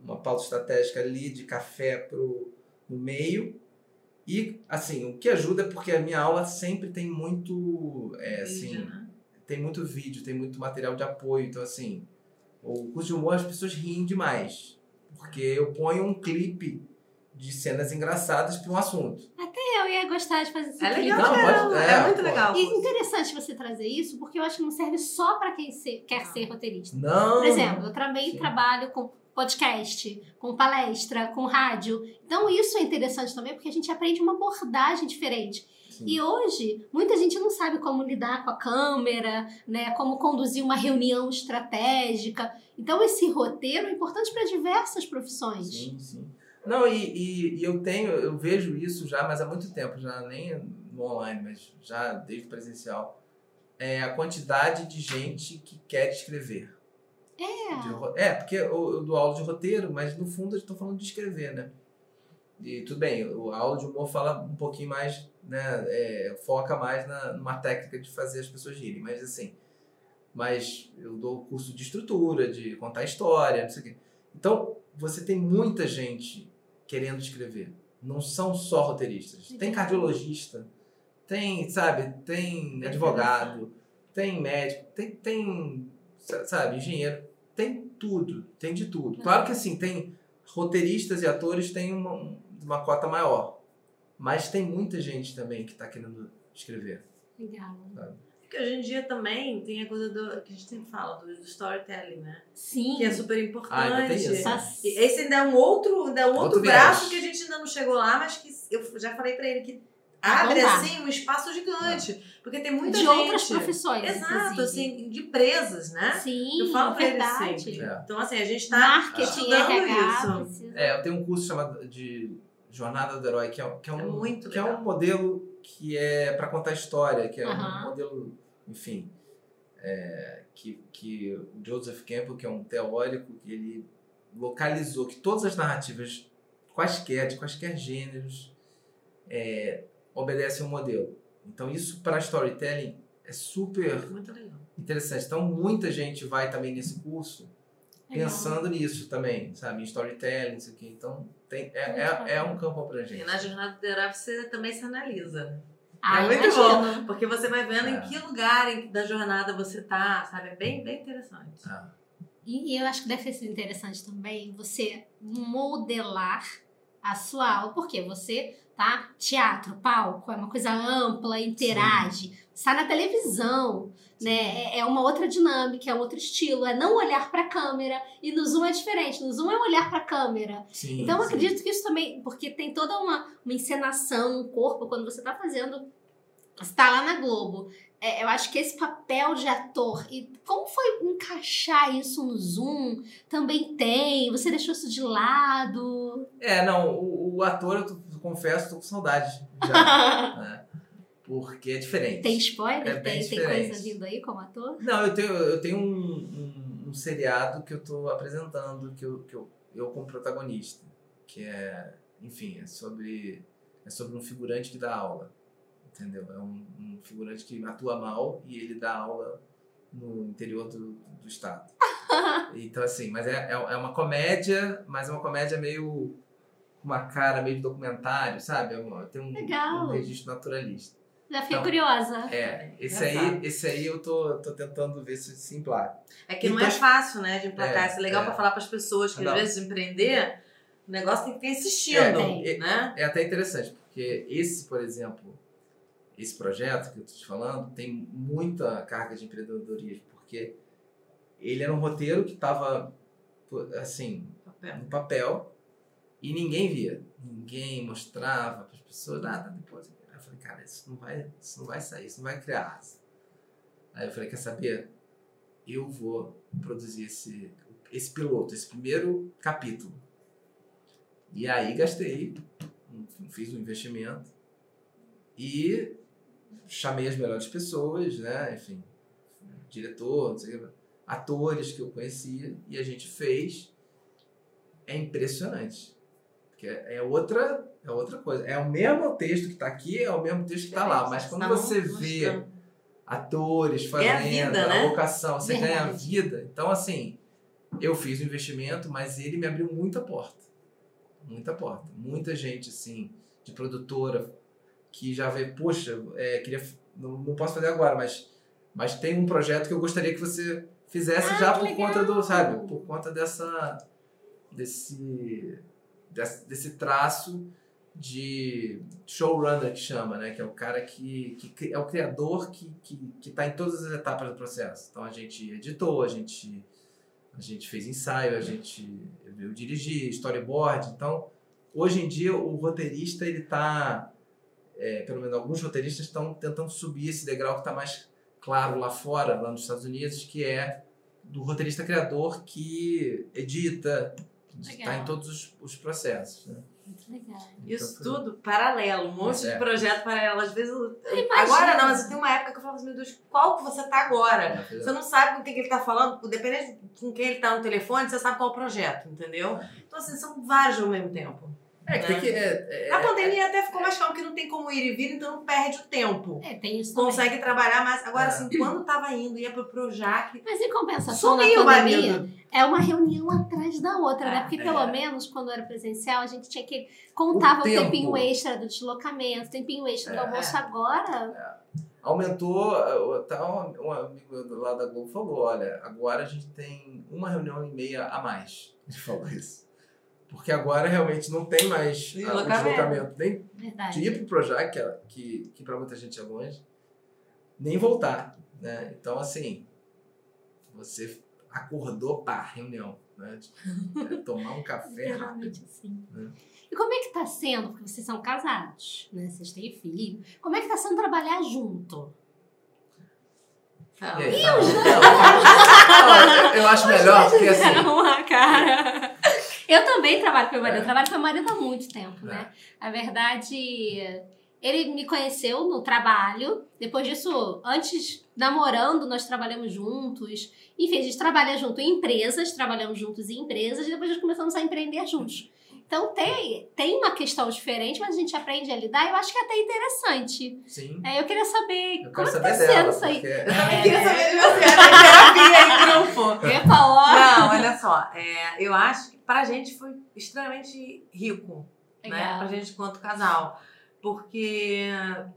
uma pauta estratégica ali de café pro, no meio. E, assim, o que ajuda é porque a minha aula sempre tem muito. É, assim, Vídeo, né? tem muito vídeo, tem muito material de apoio. Então, assim, o curso de humor as pessoas riem demais. Porque eu ponho um clipe de cenas engraçadas para um assunto. Eu ia gostar de fazer esse É clipe. legal, Não, caramba, pode- é, é, muito pô. legal. E interessante você trazer isso, porque eu acho que não serve só para quem se- quer ser roteirista. Não! Por exemplo, eu também Sim. trabalho com podcast, com palestra, com rádio. Então isso é interessante também, porque a gente aprende uma abordagem diferente. Sim. E hoje, muita gente não sabe como lidar com a câmera, né? Como conduzir uma reunião estratégica. Então, esse roteiro é importante para diversas profissões. Sim, sim. Não, e, e, e eu tenho, eu vejo isso já, mas há muito tempo, já nem no online, mas já desde o presencial. É a quantidade de gente que quer escrever. É. De é, porque eu, eu dou aula de roteiro, mas no fundo eu estou falando de escrever, né? E tudo bem, o- a aula de humor fala um pouquinho mais, né? é, foca mais na, numa técnica de fazer as pessoas rirem, mas assim. Mas eu dou curso de estrutura, de contar história, não sei o quê. Então, você tem muita gente querendo escrever. Não são só roteiristas. Tem cardiologista, tem, sabe, tem advogado, tem médico, tem, tem sa- sabe, engenheiro, tem tudo, tem de tudo. Claro que assim, tem roteiristas e atores têm uma, uma cota maior, mas tem muita gente também que está querendo escrever. Legal. Porque hoje em dia também tem a coisa do que a gente sempre fala, do, do storytelling, né? Sim. Que é super importante. Ah, ainda tem isso. Tá- Esse ainda é um outro, ainda é um outro, Outro braço viés. que a gente ainda não chegou lá, mas que eu já falei pra ele que abre bombar. assim um espaço gigante. Porque tem muita de gente. outras profissões. Exato, inclusive. assim, de empresas, né? Sim, eu falo pra verdade. sempre. É. Então, assim, a gente tá Marketing, estudando RH, isso. precisa- É, eu tenho um curso chamado de Jornada do Herói, que é, que é um, É muito que é legal. um modelo que é para contar história, que é um modelo, enfim, é, que, que o Joseph Campbell, que é um teórico, que ele localizou que todas as narrativas, quaisquer, de quaisquer gêneros, é, obedecem um modelo. Então isso para storytelling é super Muito legal. interessante. Então muita gente vai também nesse curso Legal. pensando nisso também, sabe? Em storytelling, isso aqui. Então, tem, é, é, é um campo E abrangente. na jornada do herói você também se analisa. Ah, é muito imagino. bom. Porque você vai vendo É. em que lugar da jornada você tá, sabe? É bem, bem interessante. Ah, E eu acho que deve ter sido interessante também você modelar a sua aula, porque você tá teatro, palco, é uma coisa ampla, interage, está na televisão, né? É- É uma outra dinâmica, é outro estilo, é não olhar para a câmera e no Zoom é diferente. No Zoom é olhar para a câmera. Sim, Então, eu sim. acredito que isso também, porque tem toda uma, uma encenação, um corpo, quando você tá fazendo, você tá lá na Globo. É, eu acho que esse papel de ator, e como foi encaixar isso no Zoom? Também tem, você deixou isso de lado. É, não, o, o ator, eu tô- confesso, tô com saudade já, né? Porque é diferente. Tem spoiler? É tem, tem diferente. coisa vindo aí como ator? Não, eu tenho, eu tenho um, um, um seriado que eu tô apresentando, que eu, que eu, eu como protagonista. Que é, enfim, é sobre, é sobre um figurante que dá aula. Entendeu? É um, um figurante que atua mal e ele dá aula no interior do, do estado. Então, assim, mas é, é, é uma comédia, mas é uma comédia meio. Com uma cara meio de documentário, sabe? É tem um, Legal. um registro naturalista. Já fiquei Então, curiosa. É, esse Engraçado. aí, esse aí eu tô, tô tentando ver se se emplaca. É que não Então- é fácil, né, de emplacar. É, Isso é legal é. pra falar pras pessoas que Não. às vezes empreender, o negócio tem que ter insistindo, É, né? É até interessante, porque esse, por exemplo, esse projeto que eu tô te falando, tem muita carga de empreendedorismo, porque ele era um roteiro que estava assim, Papel. no papel e ninguém via. Ninguém mostrava para as pessoas nada depois. Aí eu falei, cara, isso não vai, isso não vai sair, isso não vai criar asa. Aí eu falei, quer saber? Eu vou produzir esse, esse piloto, esse primeiro capítulo. E aí gastei, fiz um investimento e chamei as melhores pessoas, né? Enfim, diretor, sei atores que eu conhecia e a gente fez. É impressionante. Porque é outra, é outra coisa. É o mesmo texto que está aqui, é o mesmo texto que está lá. Mas quando Tá você mostrando. vê atores É a fazendo vida, a né? vocação, você ganha a Verdade. vida. Então, assim, eu fiz o investimento, mas ele me abriu muita porta. Muita porta. Muita gente, assim, de produtora que já vê, poxa, é, queria, não, não posso fazer agora, mas, mas tem um projeto que eu gostaria que você fizesse Ah, já que por conta legal! do, sabe, por conta dessa, desse, desse, desse traço de showrunner que chama, né? Que é o cara que, que é o criador que, que, que tá em todas as etapas do processo. Então a gente editou, a gente, a gente fez ensaio, a gente eu dirigi, storyboard. Então, hoje em dia o roteirista ele tá, é, pelo menos alguns roteiristas estão tentando subir esse degrau que está mais claro lá fora, lá nos Estados Unidos, que é do roteirista criador que edita, está em todos os, os processos. Né? Muito legal. Isso Então, tudo paralelo, um monte É. de projeto paralelo. Às vezes, eu- agora não, mas eu tenho uma época que eu falo assim, meu Deus, qual que você tá agora? foi- Você não sabe com quem que ele tá falando, dependendo de com quem ele tá no telefone, você sabe qual é o projeto, entendeu? Então, assim, são vários ao mesmo tempo. É, que tem que. É, é, Na pandemia até ficou mais calmo, porque não tem como ir e vir, então não perde o tempo. É, tem isso também. Consegue trabalhar mais. Agora, É. assim, quando tava indo, ia pro Projac, Mas em compensação, sumiu o na pandemia, marido. é uma reunião atrás da outra, né? É, Porque é. pelo menos quando era presencial, a gente tinha que contava o, tempo. tempinho extra do deslocamento, tempinho extra do É. almoço. Agora, aumentou. Tá, um, um amigo do lado da Globo falou: olha, agora a gente tem uma reunião e meia a mais. Ele falou isso. Porque agora realmente não tem mais o Deslocamento. deslocamento nem verdade. de ir pro Projac, que, é- que, que para muita gente é longe, nem voltar. Né? Então, assim, você acordou para reunião. Né? É, tomar um café rápido. Assim. né? E como é que tá sendo? Porque vocês são casados, né? Vocês têm filho. Como é que tá sendo trabalhar junto? Fala. E aí, tá eu- eu acho melhor, porque assim. Uma cara. Eu também trabalho com meu marido. É. Eu trabalho com meu marido há muito tempo, né? A verdade, ele me conheceu no trabalho. Depois disso, antes, namorando, nós trabalhamos juntos. Enfim, a gente trabalha junto em empresas, trabalhamos juntos em empresas. E depois nós começamos a empreender juntos. Então tem, tem uma questão diferente, mas a gente aprende a lidar. e Eu acho que é até interessante. Sim. É, eu queria saber Eu como é tá saber sendo dela. isso aí. Porque... Eu também queria saber de você, né? terapia em grupo. Epa, ó. Não, olha só, é, eu acho que pra gente foi extremamente rico, né? Legal. Pra gente quanto casal. Porque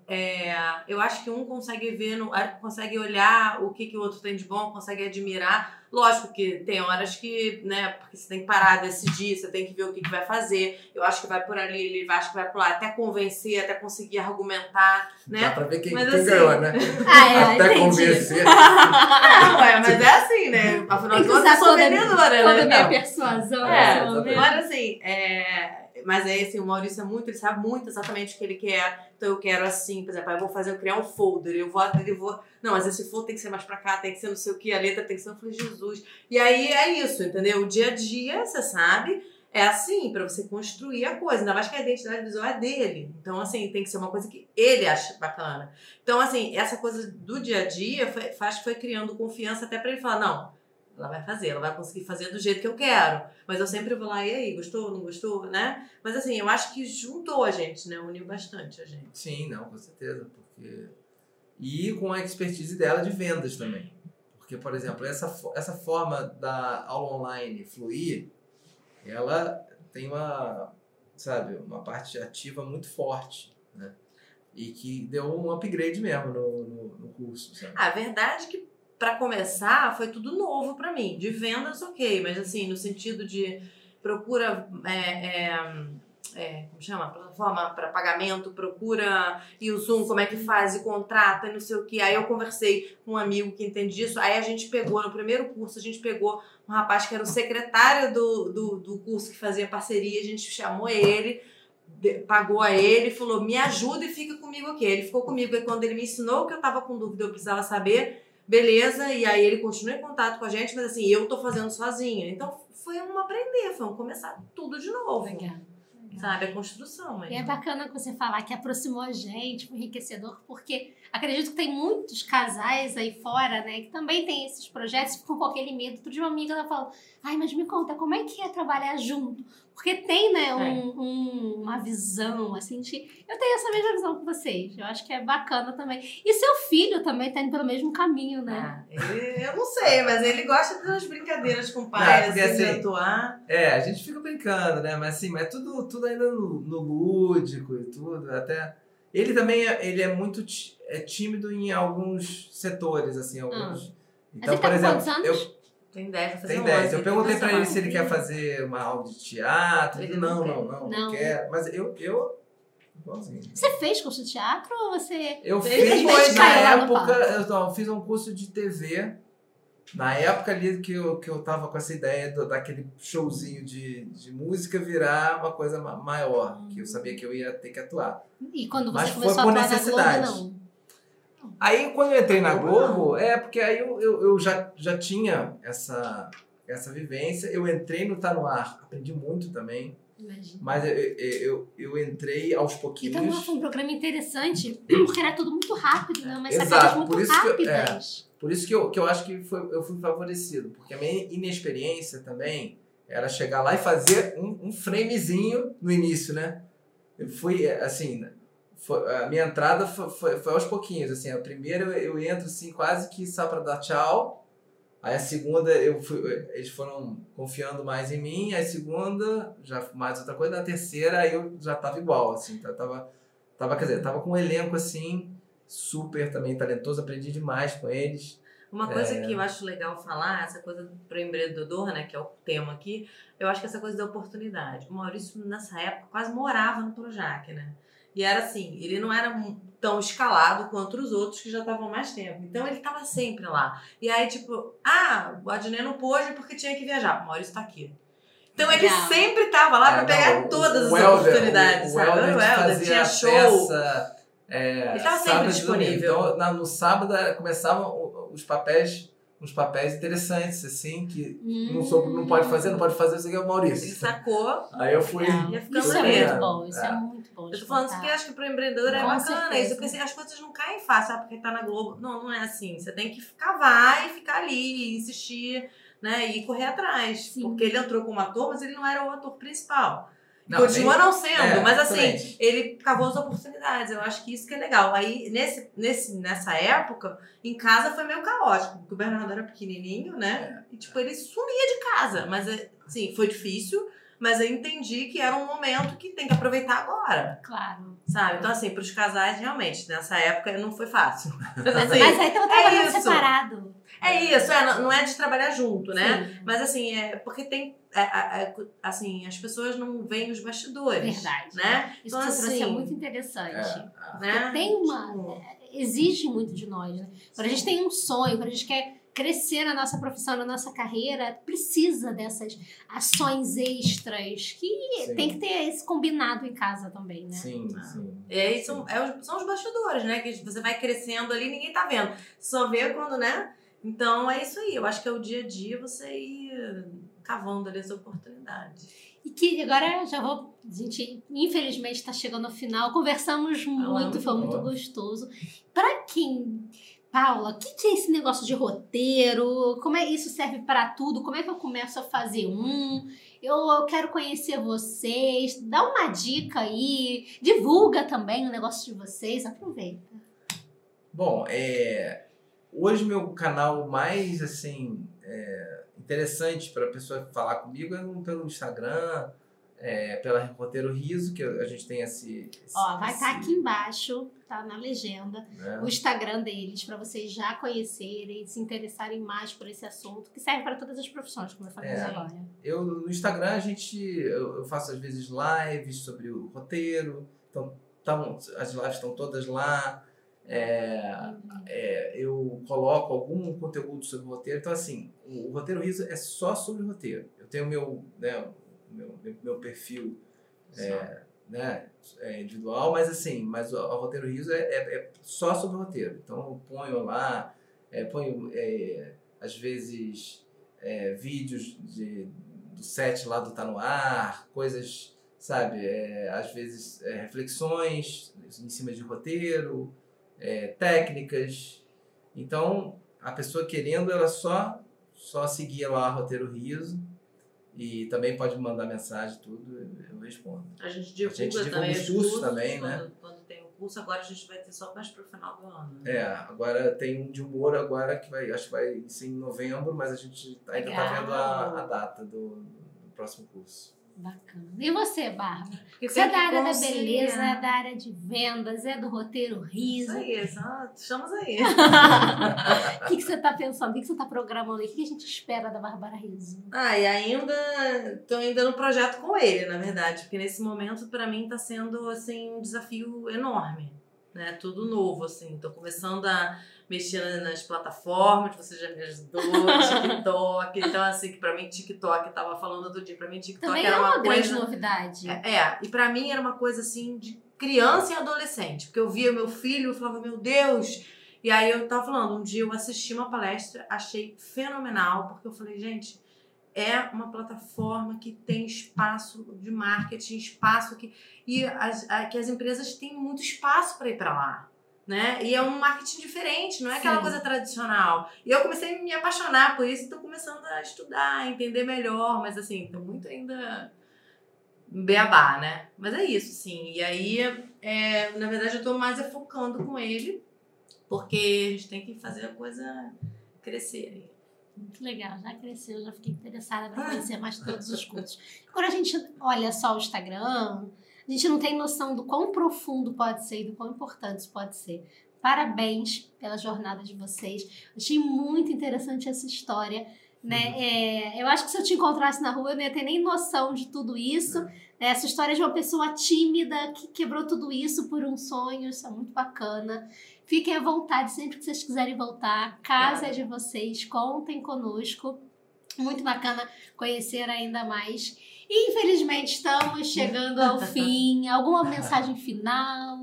é, eu acho que um consegue ver, no, consegue olhar o que, que o outro tem de bom, consegue admirar. Lógico que tem horas que, né, porque você tem que parar, decidir, você tem que ver o que, que vai fazer. Eu acho que vai por ali, ele vai, acho que vai por lá, até convencer, até conseguir argumentar, né? Dá pra ver quem, Mas quem assim- ganhou, né? Ah, é, Até entendi. convencer. Não, é, mas é assim, né? Afinal de contas, eu sou toda, vendedora, toda a né? minha Não. persuasão É. Mas assim, é... mas é assim, o Maurício é muito, ele sabe muito exatamente o que ele quer. Então eu quero assim, por exemplo, eu vou fazer, eu criar um folder, eu vou, eu vou. Não, mas esse folder tem que ser mais pra cá, tem que ser não sei o que, a letra tem que ser. Eu falei, Jesus. E aí é isso, entendeu? O dia a dia, você sabe, é assim, pra você construir a coisa. Ainda mais que a identidade visual é dele. Então, assim, tem que ser uma coisa que ele acha bacana. Então, assim, essa coisa do dia a dia foi, faz que foi criando confiança até pra ele falar, não. Ela vai fazer, ela vai conseguir fazer do jeito que eu quero. Mas eu sempre vou lá, e aí, gostou, não gostou, né? Mas assim, eu acho que juntou a gente, né? Uniu bastante a gente. Sim, não, com certeza. Porque... E com a expertise dela de vendas também. Porque, por exemplo, essa, essa forma da aula online fluir, ela tem uma, sabe, uma parte ativa muito forte, né? E que deu um upgrade mesmo no, no, no curso, sabe? A verdade é que, pra começar, foi tudo novo pra mim. De vendas, ok, mas assim, no sentido de procura. É, é, é, como chama? Plataforma para pagamento, procura e o Zoom, como é que faz, e contrata, e não sei o que. Aí eu conversei com um amigo que entende disso. Aí a gente pegou, no primeiro curso, a gente pegou um rapaz que era o secretário do, do, do curso que fazia parceria, a gente chamou ele, pagou a ele falou: me ajuda e fica comigo aqui. Ele ficou comigo, e quando ele me ensinou que eu tava com dúvida, eu precisava saber. Beleza, e aí ele continua em contato com a gente, mas assim, eu tô fazendo sozinha. Então foi um aprender, foi um começar tudo de novo. Legal. Sabe? A construção. E é bacana que você falar que aproximou a gente, foi enriquecedor, porque acredito que tem muitos casais aí fora, né, que também tem esses projetos ficam com aquele medo. Outro dia uma amiga ela falou, ai, mas me conta, como é que é trabalhar junto? Porque tem, né, um- um- uma visão, assim, de... Eu tenho essa mesma visão que vocês, eu acho que é bacana também. E seu filho também tá indo pelo mesmo caminho, né? Ah, ele- eu não sei, mas ele gosta das brincadeiras com o Não, pai, porque assim, de assim, atuar. É, a gente fica brincando, né? Mas assim, mas tudo, tudo ainda no, no lúdico e tudo. Até. Ele também é, ele é muito é tímido em alguns setores, assim, alguns. Então, ele tá por exemplo, eu Tem 10, vai fazer tem 11, 10. Eu perguntei pra ele se ele quer fazer uma aula de teatro. Ele não não, não, não, quer. Mas eu, eu, igualzinho. Você fez curso de teatro ou você... Eu Ele fiz, na época, eu, não, eu fiz um curso de TV. Na época ali que eu, que eu tava com essa ideia do- daquele showzinho de, de música virar uma coisa ma- maior, que eu sabia que eu ia ter que atuar. E quando você Mas foi começou a por atuar na necessidade. Globo, não? Aí quando eu entrei na Globo, é porque aí eu, eu, eu já, já tinha essa, essa vivência. Eu entrei no Tá No Ar, aprendi muito também, Imagina. mas eu, eu, eu entrei aos pouquinhos. Então foi um programa interessante, porque era tudo muito rápido, né? Exato, sacadas muito por isso que eu- rápidas. Por isso que eu, que eu acho que foi, eu fui favorecido, porque a minha inexperiência também era chegar lá e fazer um, um framezinho no início, né? Eu fui, assim, foi- a minha entrada foi, foi, foi aos pouquinhos, assim, a primeira eu, eu entro assim quase que só para dar tchau, aí a segunda eu fui, eles foram confiando mais em mim, aí a segunda já mais outra coisa, na terceira aí eu já tava igual, assim, tá- tava, tava, quer dizer, tava com um elenco assim, super também talentoso, aprendi demais com eles. Uma coisa É. que eu acho legal falar, essa coisa pro empreendedor, né, que é o tema aqui, eu acho que essa coisa da oportunidade. O Maurício, nessa época, quase morava no Projac, né? E era assim, ele não era tão escalado quanto os outros que já estavam há mais tempo. Então ele tava sempre lá. E aí, tipo, ah, o Adnet não pôde porque tinha que viajar. O Maurício tá aqui. Então ele Legal. sempre tava lá pra É, pegar não, o- todas as o Helder- oportunidades, o, sabe? O Helder, o Helder, tinha show. peça, é, Ele tava sempre disponível. Então, na- no sábado começavam os papéis, uns papéis interessantes, assim, que não, sou, não pode fazer, não pode fazer, isso aqui é o Ele Maurício. sacou. Aí eu fui. Isso é muito bom, isso é, É. muito bom. Eu tô falando isso porque acho que pro empreendedor é bacana certeza. isso. Porque assim, as coisas não caem fácil, sabe? Porque tá na Globo. Não, não é assim. Você tem que cavar e ficar ali, insistir, né? E correr atrás. Sim. Porque ele entrou como ator, mas ele não era o ator principal. Não, Continua nem- não sendo, é, mas assim, exatamente. ele cavou as oportunidades. Eu acho que isso que é legal. Aí, nesse, nesse, nessa época, em casa foi meio caótico, porque o Bernardo era pequenininho, né? E, tipo, ele sumia de casa. Mas, assim, foi difícil, mas eu entendi que era um momento que tem que aproveitar agora, Claro. sabe? Então, assim, pros casais, realmente, nessa época não foi fácil. Mas, assim, mas aí tava trabalhando isso. separado. é isso, é, não- é de trabalhar junto, né? Sim. Mas assim, é porque tem. é, é, é, assim, as pessoas não veem os bastidores. Verdade. Né? Isso Então, que você trouxe é assim, muito interessante. É, né? Tem uma. Tipo, Exige muito de nós, né? Quando a gente tem um sonho, quando a gente quer crescer na nossa profissão, na nossa carreira, precisa dessas ações extras que Sim. tem que ter esse combinado em casa também, né? Sim, sim. E aí são, é os, são os bastidores, né? Que você vai crescendo ali ninguém tá vendo. Só vê quando, né? Então é isso aí. Eu acho que é o dia a dia você ir cavando ali as oportunidades. E que agora já vou. A gente, infelizmente, está chegando ao final. Conversamos muito, foi muito bom. gostoso. Para quem. Paula, o que, que é esse negócio de roteiro? Como é isso serve para tudo? Como é que eu começo a fazer um? Eu, eu quero conhecer vocês. Dá uma dica aí. Divulga também o negócio de vocês. Aproveita. Bom, é, hoje meu canal mais assim é, interessante para a pessoa falar comigo é pelo Instagram, é, pela Roteiro Riso, que a gente tem esse. esse- Ó, vai estar esse, aqui embaixo, tá na legenda. né? o Instagram deles para vocês já conhecerem, se interessarem mais por esse assunto, que serve para todas as profissões, como eu falei É. agora. Eu no Instagram a gente eu, eu faço às vezes lives sobre o roteiro, então tão, as lives estão todas lá. É, é, eu coloco algum conteúdo sobre o roteiro. Então, assim, o, o Roteiro Riso é só sobre roteiro. Eu tenho meu, né, o meu, meu, perfil é, né, é individual, mas assim, mas o, o Roteiro Riso é, é, é só sobre roteiro. Então, eu ponho lá, é, ponho, é, às vezes, vídeos de, do set lá do Tá No Ar, coisas, sabe, às vezes reflexões em cima de roteiro, técnicas. Então, a pessoa querendo, ela só só seguir lá Roteiro Riso e também pode me mandar mensagem, tudo, eu- respondo. A gente divulga, A gente divulga também os os cursos também, né? quando, quando tem o curso, agora a gente vai ter só mais pro final do ano. É, agora tem um de humor agora que vai, acho que vai ser em novembro, mas a gente ainda tá Legal. vendo a, a data do, do próximo curso. Bacana. E você, Bárbara? Você é da área da beleza, é da área de vendas, é do roteiro Isso riso. aí, só, estamos aí. O que, que você está pensando? O que, que você está programando aí? O que que a gente espera da Bárbara Riso? Ah, e ainda tô ainda no projeto com ele, na verdade, porque nesse momento pra mim tá sendo assim um desafio enorme, né? Tudo novo assim. Tô começando a mexer nas plataformas, você já me ajudou, TikTok, então assim que pra mim TikTok tava falando outro dia, pra mim TikTok Também era é uma, uma grande coisa novidade. É, é, e pra mim era uma coisa assim de criança e adolescente, porque eu via meu filho e falava, meu Deus. E aí eu tava falando, um dia eu assisti uma palestra, achei fenomenal, porque eu falei, gente, é uma plataforma que tem espaço de marketing, espaço que. E as, a- que as empresas têm muito espaço para ir para lá. Né? E é um marketing diferente, não é aquela Sim. coisa tradicional. E eu comecei a me apaixonar por isso, estou começando a estudar, a entender melhor, mas assim, tô muito ainda beabá, né? Mas é isso, sim. E aí, é, na verdade, eu tô mais é focando com ele, porque a gente tem que fazer a coisa crescer. Muito legal, já cresceu, já fiquei interessada para conhecer mais todos os cursos. Quando a gente olha só o Instagram, a gente não tem noção do quão profundo pode ser e do quão importante isso pode ser. Parabéns pela jornada de vocês. Achei muito interessante essa história. Né? É, eu acho que se eu te encontrasse na rua, eu não ia ter nem noção de tudo isso. Essa história de uma pessoa tímida que quebrou tudo isso por um sonho, isso é muito bacana. Fiquem à vontade sempre que vocês quiserem voltar. Casa é de vocês, contem conosco. Muito bacana conhecer ainda mais. Infelizmente, estamos chegando ao fim. Alguma mensagem final?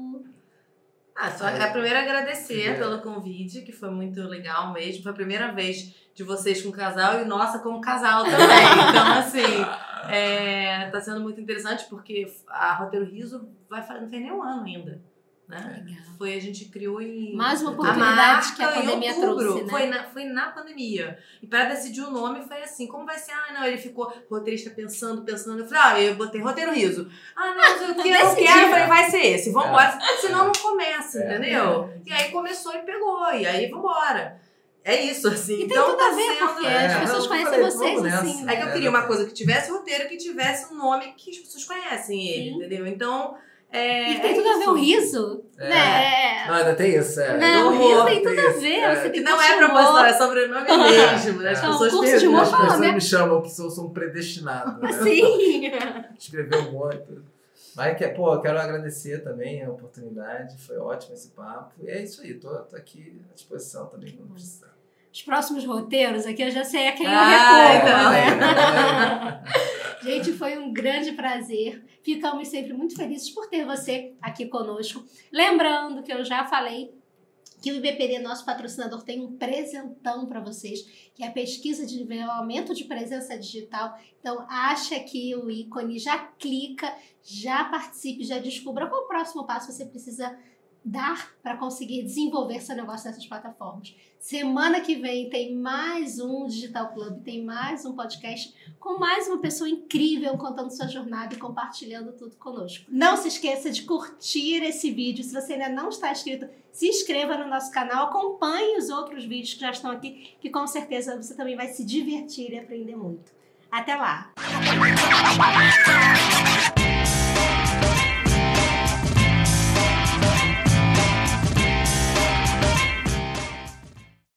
Ah, só a primeira agradecer É. pelo convite, que foi muito legal mesmo. Foi a primeira vez de vocês com casal e nossa como casal também. Então, assim, é, tá sendo muito interessante porque a Roteiro Riso vai, fa- não fez nem um ano ainda. Né? Legal. Foi, a gente criou em. Mais uma a oportunidade que a marca em pandemia outubro. trouxe, né? Foi na, foi na pandemia. E para decidir o nome foi assim: como vai ser? Ah, não, ele ficou roteirista pensando, pensando. Eu falei, ah, eu botei roteiro riso. Ah, não, mas eu quero, eu quero. Eu falei, vai ser esse, vambora. Senão não começa, É. entendeu? E aí começou e pegou, e aí vambora. é isso, assim. E tem então tudo tá a ver, sendo... porque É, as pessoas conhecem falei, vocês vamos nessa. assim. É que eu É, queria uma né? coisa que tivesse roteiro, que tivesse um nome que as pessoas conhecem ele, Sim. entendeu? Então, é. E tem é tudo a ver isso. o riso, É. né? Não, ainda tem isso, é. Não, o riso tem tudo a isso. ver. É. Você Que não é proposital, é sobrenome mesmo. né? As Não, pessoas curso humor As pessoas né? me chamam que sou, sou um predestinado. Né? Sim. Escrever um monte. Mas, que, pô, eu quero agradecer também a oportunidade. Foi ótimo esse papo. E é isso aí. Tô, tô aqui à disposição também quando precisar. Os próximos roteiros aqui eu já sei a quem eu Ah, recorro, então. né? Gente, foi um grande prazer. Ficamos sempre muito felizes por ter você aqui conosco. Lembrando que eu já falei que o IBPD, nosso patrocinador, tem um presentão para vocês, que é a pesquisa de nivelamento de presença digital. Então, acha aqui o ícone, já clica, já participe, já descubra qual o próximo passo você precisa dar para conseguir desenvolver seu negócio nessas plataformas. Semana que vem tem mais um Digital Club, tem mais um podcast com mais uma pessoa incrível contando sua jornada e compartilhando tudo conosco. Não se esqueça de curtir esse vídeo. Se você ainda não está inscrito, se inscreva no nosso canal, acompanhe os outros vídeos que já estão aqui, que com certeza você também vai se divertir e aprender muito. Até lá!